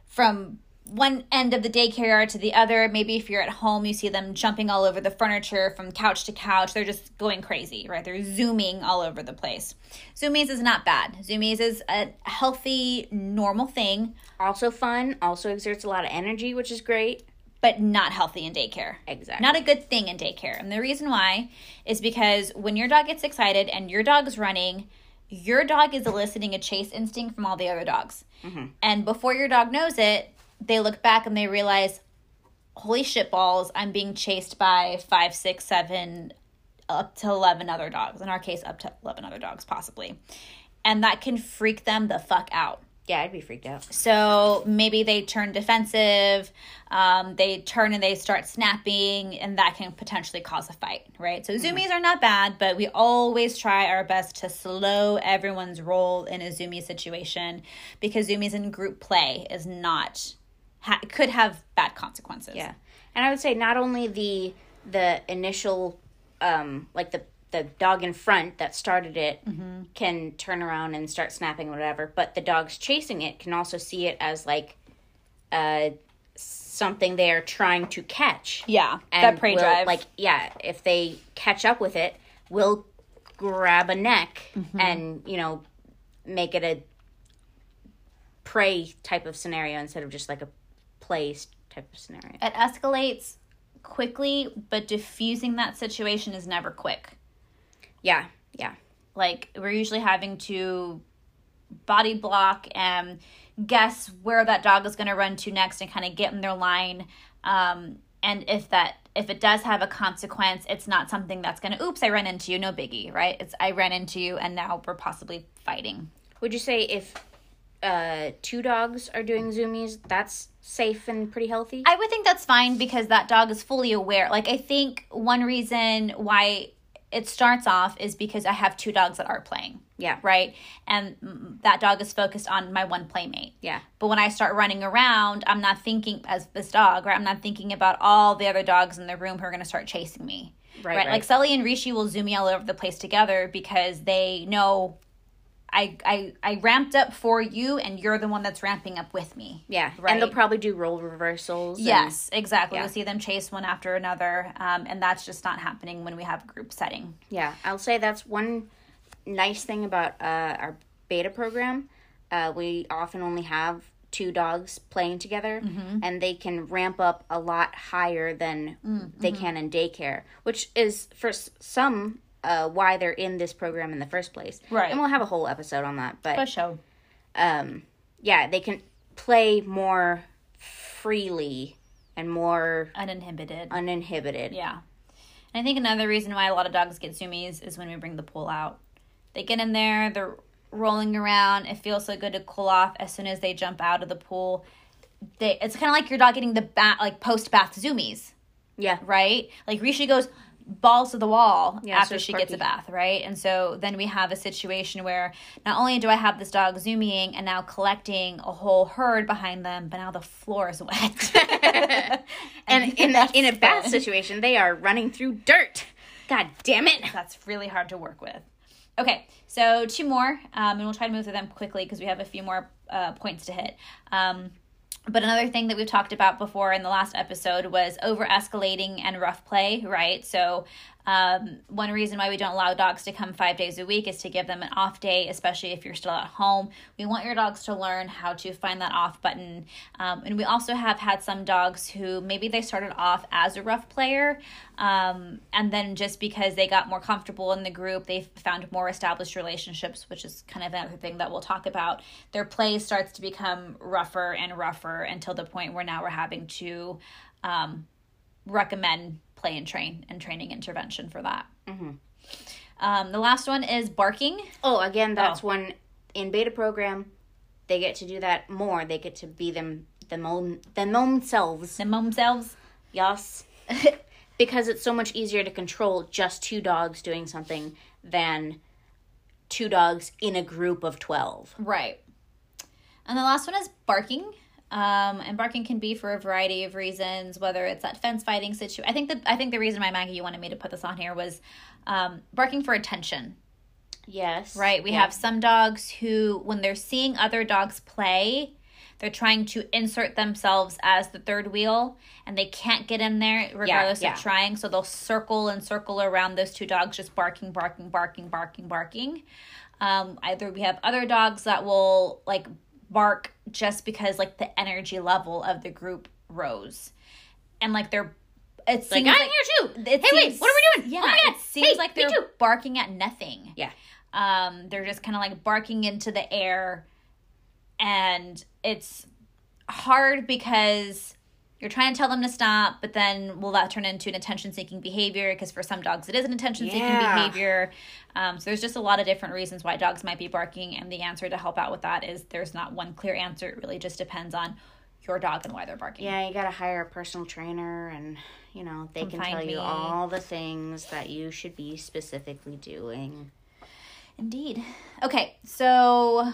from one end of the daycare to the other. Maybe if you're at home, you see them jumping all over the furniture from couch to couch. They're just going crazy, right? They're zooming all over the place. Zoomies is not bad. Zoomies is a healthy, normal thing, also fun also exerts a lot of energy which is great but not healthy in daycare. Exactly. Not a good thing in daycare. And the reason why is because when your dog gets excited and your dog's running, your dog is eliciting a chase instinct from all the other dogs. Mm-hmm. And before your dog knows it, they look back and they realize, holy shit balls, I'm being chased by five, six, seven, up to 11 other dogs. In our case, up to 11 other dogs, possibly. And that can freak them the fuck out. Yeah, I'd be freaked out. So maybe they turn defensive, um, they turn and they start snapping, and that can potentially cause a fight, right? So zoomies are not bad, but we always try our best to slow everyone's roll in a zoomie situation because zoomies in group play is not ha- could have bad consequences. Yeah, and I would say not only the the initial, um, like the the dog in front that started it can turn around and start snapping whatever, but the dogs chasing it can also see it as like, uh, something they are trying to catch. yeah, and that prey will, drive. Like, yeah, if they catch up with it, will grab a neck Mm-hmm. and you know make it a prey type of scenario instead of just like a play type of scenario. it escalates quickly, but diffusing that situation is never quick. Yeah, yeah, like we're usually having to body block and guess where that dog is going to run to next and kind of get in their line. Um, and if that if it does have a consequence it's not something that's going to oops i ran into you. No biggie right? It's i ran into you and now we're possibly fighting. Would you say if uh, two dogs are doing zoomies, that's safe and pretty healthy? I would think that's fine because that dog is fully aware. Like I think one reason why it starts off is because I have two dogs that are playing. Yeah. Right? And that dog is focused on my one playmate. Yeah. But when I start running around, I'm not thinking as this dog, right? I'm not thinking about all the other dogs in the room who are going to start chasing me. Right, Like right. Sully and Rishi will zoom me all over the place together because they know I, I I ramped up for you and you're the one that's ramping up with me. Yeah, Right. and they'll probably do role reversals. and- Yes, exactly. yeah. You'll see them chase one after another, um, and that's just not happening when we have a group setting. Yeah, I'll say that's one nice thing about uh, our beta program. Uh, we often only have two dogs playing together, and they can ramp up a lot higher than they can in daycare, which is for s- some uh, why they're in this program in the first place. Right. And we'll have a whole episode on that. But show. um, yeah, they can play more freely and more Uninhibited. uninhibited. Yeah. And I think another reason why a lot of dogs get zoomies is when we bring the pool out. They get in there, they're rolling around. It feels so good to cool off as soon as they jump out of the pool. They, it's kind of like your dog getting the bath, like post bath zoomies, Yeah. right? Like Rishi goes balls to the wall Yeah, after she Sparky. gets a bath, right? And so then we have a situation where not only do I have this dog zooming and now collecting a whole herd behind them, but now the floor is wet. And in a, in a bath situation, they are running through dirt. God damn it. that's really hard to work with. Okay, so two more, um, and we'll try to move through them quickly because we have a few more uh, points to hit. Um, but another thing that we've talked about before in the last episode was over escalating and rough play, right? So, um, one reason why we don't allow dogs to come five days a week is to give them an off day, especially if you're still at home. We want your dogs to learn how to find that off button. Um, and we also have had some dogs who maybe they started off as a rough player, um, and then just because they got more comfortable in the group, they found more established relationships, which is kind of another thing that we'll talk about. Their play starts to become rougher and rougher until the point where now we're having to um, recommend play and train and training intervention for that. Um, the last one is barking. Oh, again, that's Oh. one in beta program. They get to do that more. They get to be them them own them own selves. Themselves. Yes. because it's so much easier to control just two dogs doing something than two dogs in a group of 12. Right. And the last one is barking. Um, and barking can be for a variety of reasons, whether it's that fence fighting situation. I think that I think the reason why Maggie you wanted me to put this on here was um, barking for attention. Yes. Right. We Yeah. have some dogs who, when they're seeing other dogs play, they're trying to insert themselves as the third wheel, and they can't get in there regardless yeah. of trying. So they'll circle and circle around those two dogs, just barking, barking, barking, barking, barking. Um, either we have other dogs that will like bark just because like the energy level of the group rose, and like they're. it's Like, I'm like, here too. it Hey, wait, what are we doing? Yeah, Oh it seems Hey, like they're too. barking at nothing Yeah. um, they're just kind of like barking into the air and it's hard because you're trying to tell them to stop but then will that turn into an attention seeking behavior because for some dogs it is an attention seeking Yeah. behavior um, so there's just a lot of different reasons why dogs might be barking and the answer to help out with that is there's not one clear answer it really just depends on your dog and why they're barking Yeah, you got to hire a personal trainer and, you know, they Come can tell you all the things that you should be specifically doing. Indeed. Okay, so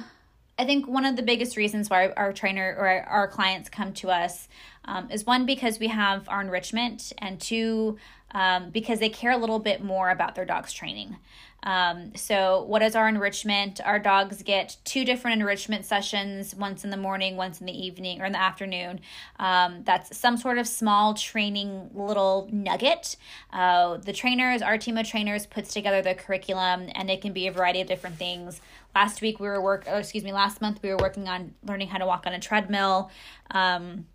I think one of the biggest reasons why our trainer or our clients come to us um, is one because we have our enrichment, and two um, because they care a little bit more about their dog's training. Um, so, what is our enrichment? Our dogs get two different enrichment sessions, once in the morning, once in the evening, or in the afternoon. Um, that's some sort of small training little nugget. Uh, the trainers, our team of trainers, puts together the curriculum, and it can be a variety of different things. Last week we were work, or excuse me, last month we were working on learning how to walk on a treadmill. Um,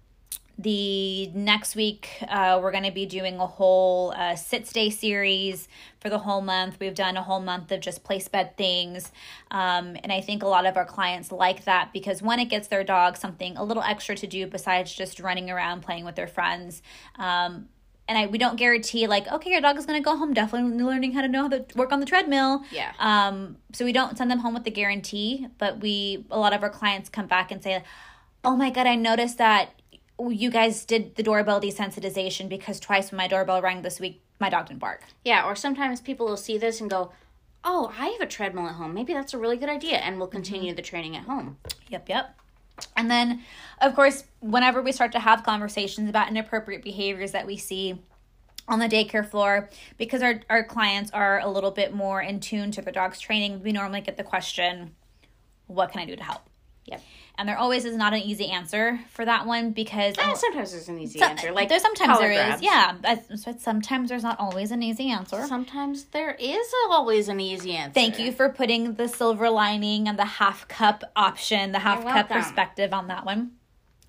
the next week uh, we're going to be doing a whole uh, sit stay series for the whole month we've done a whole month of just place bed things um, and i think a lot of our clients like that because one it gets their dog something a little extra to do besides just running around playing with their friends um, and I, we don't guarantee like okay your dog is going to go home definitely learning how to know how to work on the treadmill Yeah. um, so we don't send them home with the guarantee, but we a lot of our clients come back and say, "Oh my god, I noticed that you guys did the doorbell desensitization because twice when my doorbell rang this week, my dog didn't bark." Yeah, or sometimes people will see this and go, "Oh, I have a treadmill at home. Maybe that's a really good idea," and we'll mm-hmm. continue the training at home. Yep, yep. And then, of course, whenever we start to have conversations about inappropriate behaviors that we see, on the daycare floor because our, our clients are a little bit more in tune to their dog's training we normally get the question what can i do to help Yep. And there always is not an easy answer for that one because And sometimes there's an easy So- answer. Like there's sometimes there is grabs. yeah I- so sometimes there's not always an easy answer Sometimes there is always an easy answer. Thank you for putting the silver lining and the half cup option, the half cup perspective on that one.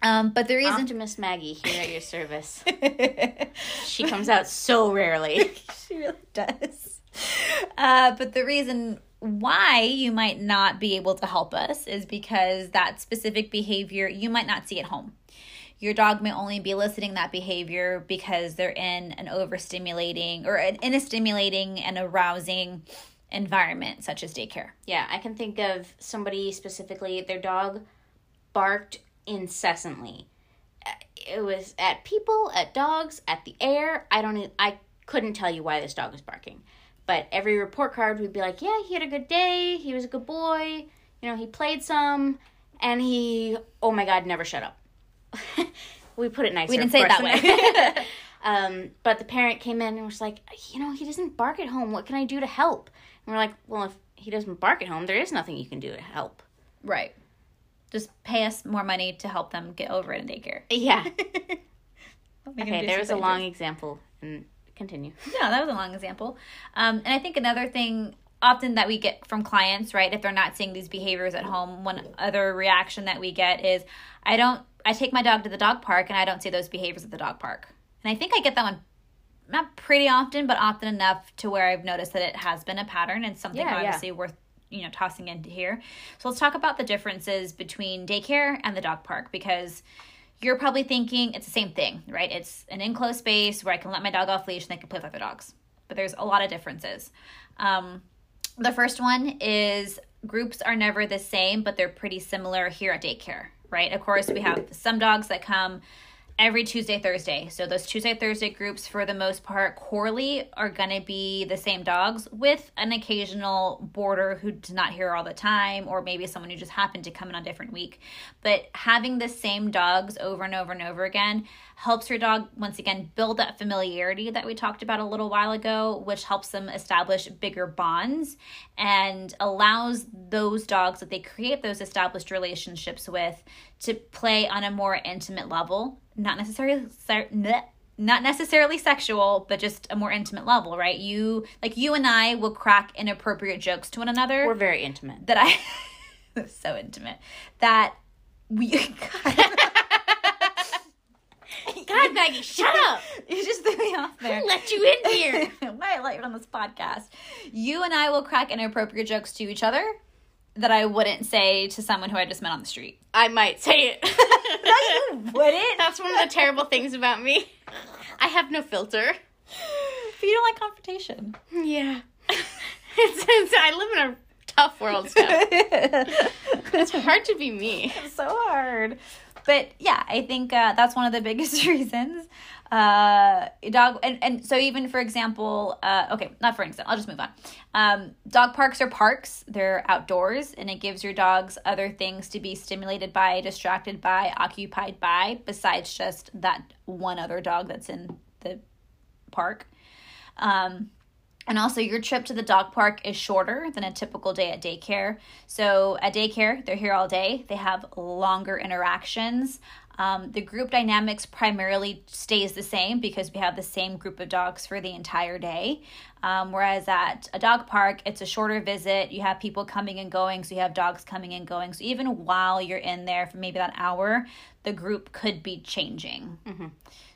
Um, but the reason Optimus Maggie here at your service. she comes out so rarely. she really does. Uh, but the reason why you might not be able to help us is because that specific behavior you might not see at home. Your dog may only be eliciting that behavior because they're in an overstimulating or an, in a stimulating and arousing environment, such as daycare. Yeah, I can think of somebody specifically, their dog barked incessantly. It was at people, at dogs, at the air. I don't I couldn't tell you why this dog was barking. But every report card would be like, "Yeah, he had a good day. He was a good boy. You know, he played some and he oh my god, never shut up." we put it nicer. We didn't say it that way. Um, but the parent came in and was like, you know, he doesn't bark at home. What can I do to help? And we're like, well, if he doesn't bark at home, there is nothing you can do to help. Right. Just pay us more money to help them get over it in daycare. Yeah. Okay, there was a long example. And continue. Yeah, that was a long example. Um, and I think another thing often that we get from clients, right, if they're not seeing these behaviors at home, one other reaction that we get is, I don't, I take my dog to the dog park and I don't see those behaviors at the dog park. And I think I get that one not pretty often, but often enough to where I've noticed that it has been a pattern and something Yeah, yeah. obviously worth you know tossing into here. So let's talk about the differences between daycare and the dog park because you're probably thinking it's the same thing, right? It's an enclosed space where I can let my dog off leash and they can play with other dogs. But there's a lot of differences. Um, the first one is groups are never the same, but they're pretty similar here at daycare, right? Of course, we have some dogs that come every Tuesday, Thursday. So those Tuesday, Thursday groups, for the most part, corely are going to be the same dogs with an occasional boarder who's not here all the time, or maybe someone who just happened to come in on a different week. But having the same dogs over and over and over again helps your dog, once again, build that familiarity that we talked about a little while ago, which helps them establish bigger bonds and allows those dogs that they create those established relationships with to play on a more intimate level not necessarily not necessarily sexual but just a more intimate level right you like you and i will crack inappropriate jokes to one another We're very intimate. that i so intimate that we God, God, Maggie, shut up! you just threw me off there Who let you in here? why I let you on this podcast. You and I will crack inappropriate jokes to each other that I wouldn't say to someone who I just met on the street. I might say it. No, you wouldn't. That's one of the terrible things about me. I have no filter. But you don't like confrontation. Yeah. it's, it's, I live in a tough world, Steph. It's hard to be me. so hard. But yeah, I think uh, that's one of the biggest reasons. Uh, dog and, and so even for example, uh, okay, not for example, I'll just move on. Um, dog parks are parks; they're outdoors, and it gives your dogs other things to be stimulated by, distracted by, occupied by, besides just that one other dog that's in the park. Um, and also, your trip to the dog park is shorter than a typical day at daycare. So, at daycare, they're here all day. They have longer interactions. Um, the group dynamics primarily stays the same because we have the same group of dogs for the entire day. Um, whereas at a dog park, it's a shorter visit. You have people coming and going, so you have dogs coming and going. So even while you're in there for maybe that hour, the group could be changing.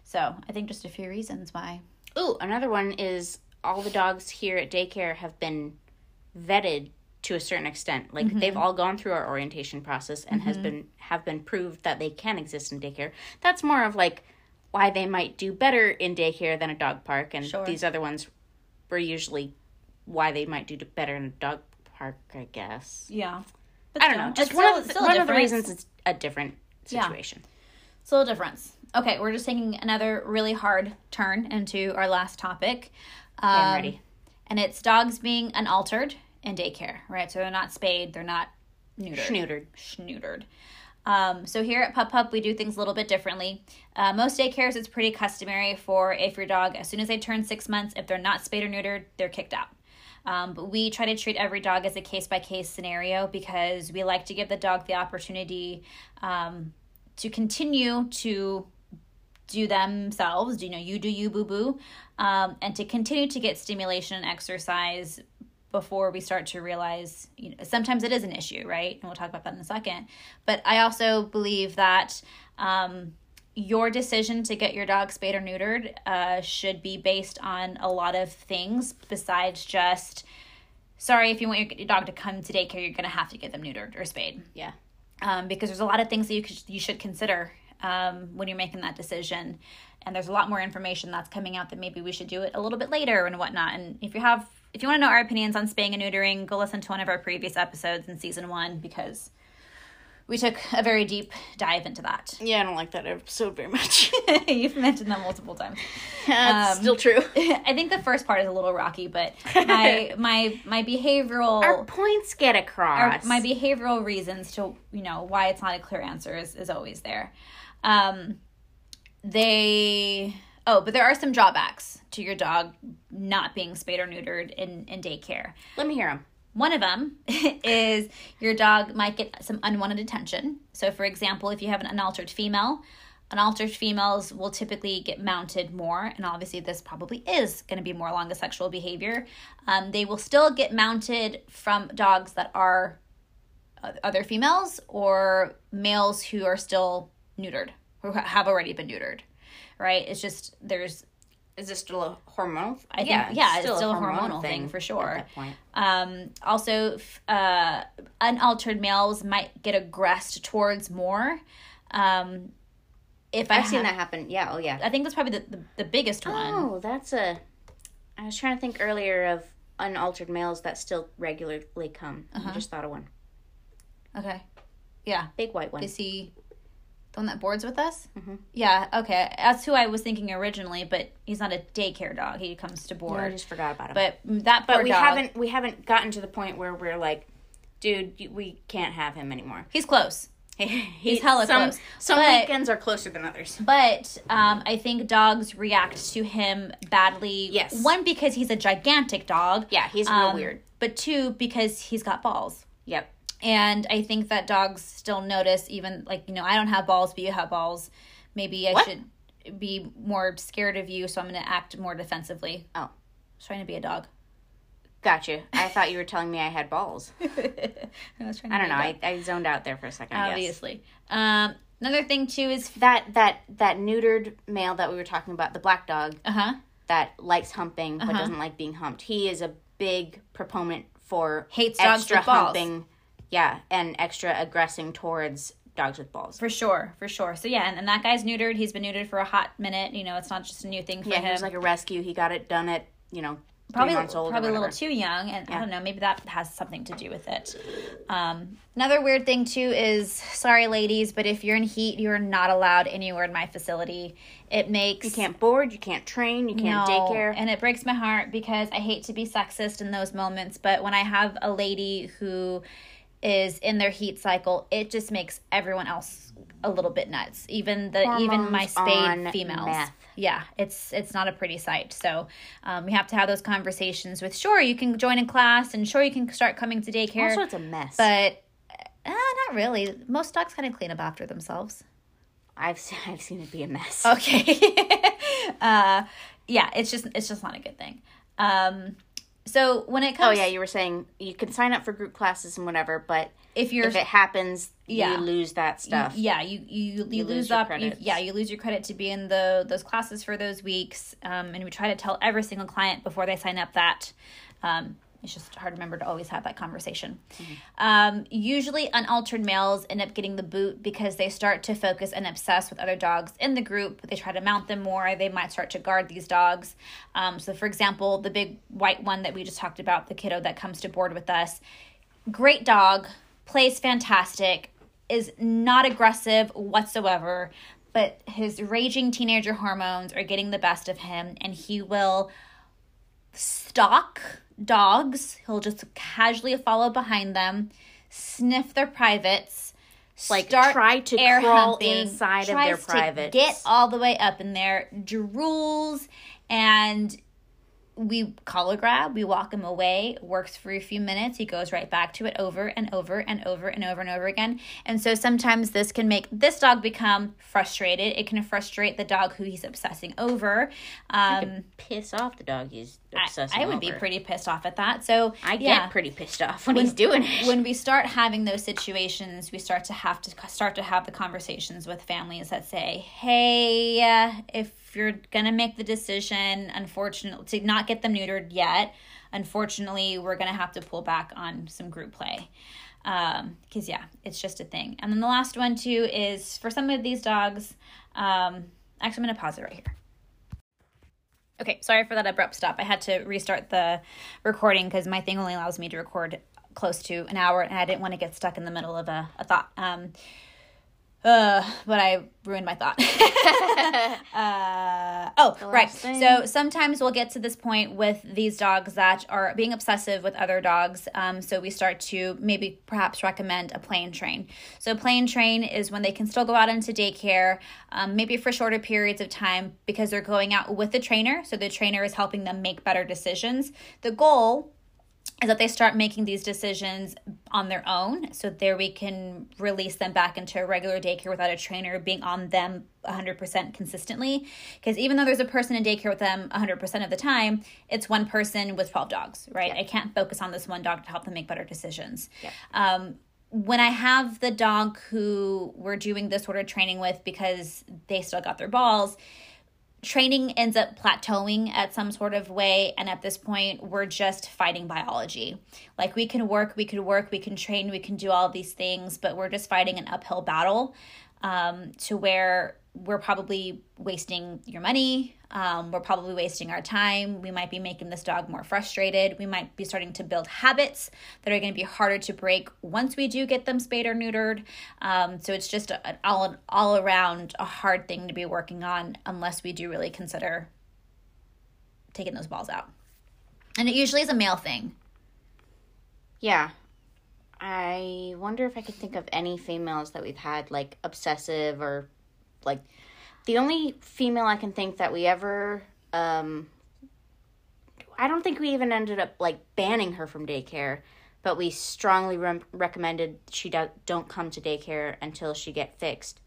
So I think just a few reasons why. Ooh, another one is all the dogs here at daycare have been vetted to a certain extent. Like they've all gone through our orientation process and has been have been proved that they can exist in daycare. That's more of like why they might do better in daycare than a dog park, and Sure. these other ones were usually why they might do better in a dog park. I guess Yeah. I don't know. Just one of the, one of the reasons it's a different Yeah. situation. It's a little difference. Okay, we're just taking another really hard turn into our last topic. Um, I'm ready. And it's dogs being unaltered in daycare, right? So they're not spayed, they're not neutered. Schnootered. Schnootered. Um, so here at Pup Pup, we do things a little bit differently. Uh, most daycares, it's pretty customary for if your dog, as soon as they turn six months, if they're not spayed or neutered, they're kicked out. Um, but we try to treat every dog as a case by case scenario because we like to give the dog the opportunity um, to continue to do themselves. You know, you do you, boo boo, um, and to continue to get stimulation and exercise before we start to realize you know sometimes it is an issue right and we'll talk about that in a second but i also believe that um, your decision to get your dog spayed or neutered uh, should be based on a lot of things besides just sorry if you want your dog to come to daycare you're going to have to get them neutered or spayed Yeah. um, because there's a lot of things that you could, you should consider um, when you're making that decision. And there's a lot more information that's coming out that maybe we should do it a little bit later and whatnot. And if you have, if you want to know our opinions on spaying and neutering, go listen to one of our previous episodes in season one because we took a very deep dive into that. Yeah, I don't like that episode very much. You've mentioned that multiple times. That's Um, still true. I think the first part is a little rocky, but my my my behavioral Our points get our, across. my behavioral reasons to you know why it's not a clear answer is, is always there um they oh but there are some drawbacks to your dog not being spayed or neutered in in daycare Let me hear them. one of them is your dog might get some unwanted attention. So, for example, if you have an unaltered female, unaltered females will typically get mounted more, and obviously, this probably is going to be more along the sexual behavior. Um, they will still get mounted from dogs that are other females or males who are still neutered, who have already been neutered, right? It's just there's Is this still a hormonal? I think- yeah, it's still a hormonal thing, for sure. At that point. Um, also, f- uh, unaltered males might get aggressed towards more. Um, if I I've seen that happen. Yeah. Oh, yeah. I think that's probably the, the, the biggest one. Oh, that's a. I was trying to think earlier of unaltered males that still regularly come. Uh-huh. I just thought of one. Okay. Yeah. Big white one. Is he the one that boards with us? Mm-hmm. Yeah. Okay. That's who I was thinking originally, but he's not a daycare dog. He comes to No, board. I just forgot about him. but that poor but we dog, haven't we haven't gotten to the point where we're like, dude, we can't have him anymore. He's close. He's hella some, close. Some But- weekends are closer than others. But um, I think dogs react to him badly. Yes. One because he's a gigantic dog. Yeah, he's real Um, weird. But two because he's got balls. Yep. And I think that dogs still notice, even like, you know, I don't have balls, but you have balls. Maybe I What? should be more scared of you, so I'm going to act more defensively. Oh. I was trying to be a dog. Gotcha. I thought you were telling me I had balls. I was trying I don't know. I, I zoned out there for a second. Obviously. Um, another thing, too, is. That that that neutered male that we were talking about, the black dog Uh huh. that likes humping but Uh-huh. doesn't like being humped. He is a big proponent for Hates dogs extra with balls. Yeah, and extra aggressing towards dogs with balls. For sure, for sure. So yeah, and, and that guy's neutered. He's been neutered for a hot minute. You know, it's not just a new thing for Yeah, he him. was like a rescue. He got it done at you know probably three months old. or probably a little too young, and I don't know. Maybe that has something to do with it. Um, another weird thing too is, sorry, ladies, but if you're in heat, you are not allowed anywhere in my facility. It makes You can't board. You can't train. You can't no, daycare. and it breaks my heart because I hate to be sexist in those moments, but when I have a lady who is in their heat cycle, it just makes everyone else a little bit nuts. Even the even my Hormones spayed females. meth. Yeah, it's it's not a pretty sight. So um, we have to have those conversations with. Sure, you can join a class, and sure you can start coming to daycare, also, it's a mess. but uh, not really. Most dogs kind of clean up after themselves. I've se- I've seen it be a mess. Okay. uh, yeah, it's just it's just not a good thing. Um, so when it comes, Oh yeah, you were saying you can sign up for group classes and whatever, but if you're if it happens, Yeah. you lose that stuff. yeah, you you, you, lose, lose your up. You, yeah, you lose your credit to be in the those classes for those weeks. Um, and we try to tell every single client before they sign up that. Um, it's just hard to remember to always have that conversation. Um, usually, unaltered males end up getting the boot because they start to focus and obsess with other dogs in the group. They try to mount them more. They might start to guard these dogs. Um, so, for example, the big white one that we just talked about, the kiddo that comes to board with us, great dog, plays fantastic, is not aggressive whatsoever, but his raging teenager hormones are getting the best of him, and he will stalk dogs. He'll just casually follow behind them, sniff their privates, Like, start try to air crawl humping, inside of their privates. Get all the way up in there, drools, and we collar grab, we walk him away, works for a few minutes, he goes right back to it over and over and over and over and over again. And so sometimes this can make this dog become frustrated. It can frustrate the dog who he's obsessing over. Um, Piss off the dog he's I, obsessing I would be pretty pissed off at that. So I get yeah pretty pissed off when, he's doing it. when we start having those situations, we start to have to start to have the conversations with families that say, "Hey, uh, if you're gonna make the decision, unfortunately, to not get them neutered yet, unfortunately, we're gonna have to pull back on some group play." Um, because yeah, it's just a thing. And then the last one too is for some of these dogs. Um, actually, I'm gonna pause it right here. Okay, sorry for that abrupt stop. I had to restart the recording because my thing only allows me to record close to an hour, and I didn't want to get stuck in the middle of a, a thought. Um, uh, but I ruined my thought. uh, oh, right. thing. So sometimes we'll get to this point with these dogs that are being obsessive with other dogs. Um, so we start to maybe perhaps recommend a play and train. So play and train is when they can still go out into daycare, um, maybe for shorter periods of time because they're going out with the trainer. So the trainer is helping them make better decisions. The goal is that they start making these decisions on their own. So there we can release them back into a regular daycare without a trainer being on them 100% consistently. Because even though there's a person in daycare with them 100% of the time, it's one person with 12 dogs, right? I can't focus on this one dog to help them make better decisions. Um, when I have the dog who we're doing this sort of training with because they still got their balls, training ends up plateauing at some sort of way and at this point we're just fighting biology. Like we can work we can work we can train we can do all these things but we're just fighting an uphill battle um, to where we're probably wasting your money um, we're probably wasting our time. We might be making this dog more frustrated. We might be starting to build habits that are going to be harder to break once we do get them spayed or neutered. Um, so it's just an all, all around a hard thing to be working on unless we do really consider taking those balls out. And it usually is a male thing. Yeah. I wonder if I could think of any females that we've had like obsessive or like the only female I can think that we ever um I don't think we even ended up like banning her from daycare, but we strongly re- recommended she do- don't come to daycare until she get fixed.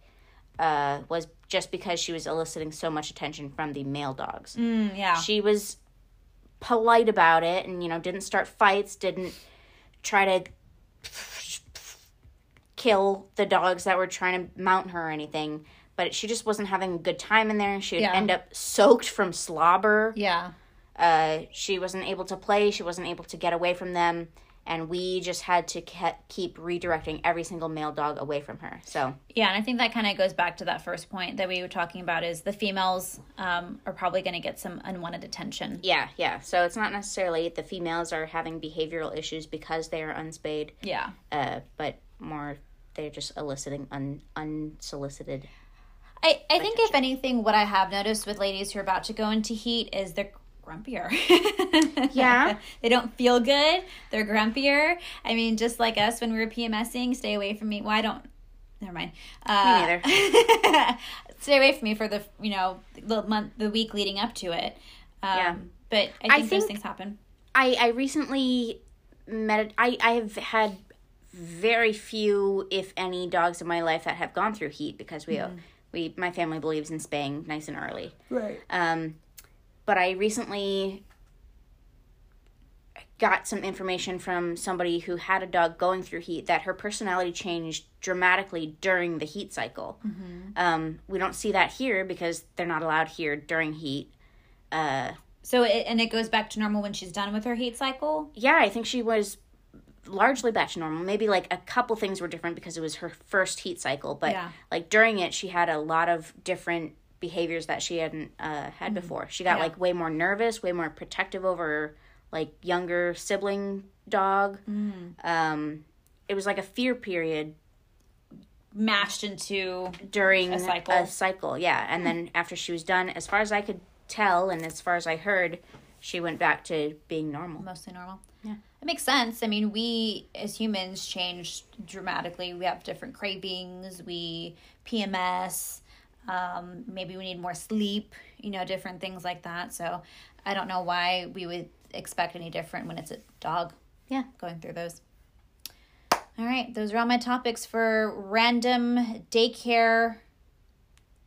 Uh was just because she was eliciting so much attention from the male dogs mm, yeah she was polite about it and you know didn't start fights didn't try to kill the dogs that were trying to mount her or anything but she just wasn't having a good time in there she would Yeah. end up soaked from slobber yeah uh, she wasn't able to play she wasn't able to get away from them and we just had to ke- keep redirecting every single male dog away from her so Yeah, and I think that kind of goes back to that first point that we were talking about is the females um, are probably going to get some unwanted attention. yeah yeah so it's not necessarily the females are having behavioral issues because they are unspayed Yeah. uh, but more they're just eliciting un- unsolicited. I, I think if anything, what I have noticed with ladies who are about to go into heat is they're grumpier. Yeah. they don't feel good. They're grumpier. I mean, just like us when we were PMSing, stay away from me. Well, I don't. Never mind. Uh, neither. stay away from me for the you know the month, the week leading up to it. Um, Yeah. But I think, I those things happen. I I recently met. I I have had very few, if any, dogs in my life that have gone through heat because we we my family believes in spaying nice and early. Right. Um, but I recently got some information from somebody who had a dog going through heat that her personality changed dramatically during the heat cycle. Um, we don't see that here because they're not allowed here during heat. Uh, So it, and it goes back to normal when she's done with her heat cycle. yeah, I think she was largely back to normal. Maybe like a couple things were different because it was her first heat cycle, but Yeah. like during it, she had a lot of different behaviors that she hadn't uh, had before. She got Mm-hmm. Yeah. like way more nervous, way more protective over her, like younger sibling dog. Mm. Um, it was like a fear period mashed into during A cycle. A cycle, yeah. And then after she was done, as far as I could tell and as far as I heard, she went back to being normal. mostly normal. Yeah. It makes sense. I mean, we as humans change dramatically. We have different cravings, we PMS, um, maybe we need more sleep, you know, different things like that. So I don't know why we would expect any different when it's a dog Yeah. going through those. All right, those are all my topics for random daycare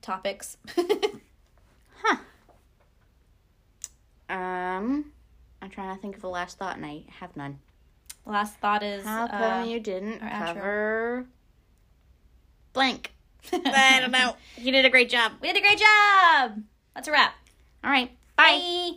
topics. Um, I'm trying to think of the last thought, and I have none. Last thought is How come uh, you didn't our outro. cover blank? I don't know. You did a great job. we did a great job. That's a wrap. All right. Bye. Bye.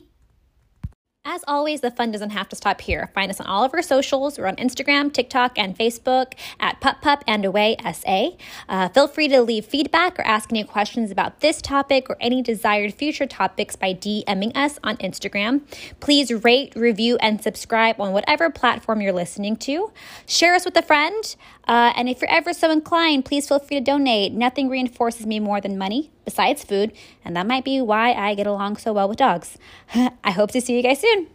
As always, the fun doesn't have to stop here. Find us on all of our socials. We're on Instagram, TikTok, and Facebook at Pup Pup and Away SA. Uh, feel free to leave feedback or ask any questions about this topic or any desired future topics by DMing us on Instagram. Please rate, review, and subscribe on whatever platform you're listening to. Share us with a friend. Uh, and if you're ever so inclined, please feel free to donate. Nothing reinforces me more than money, besides food, and that might be why I get along so well with dogs. I hope to see you guys soon.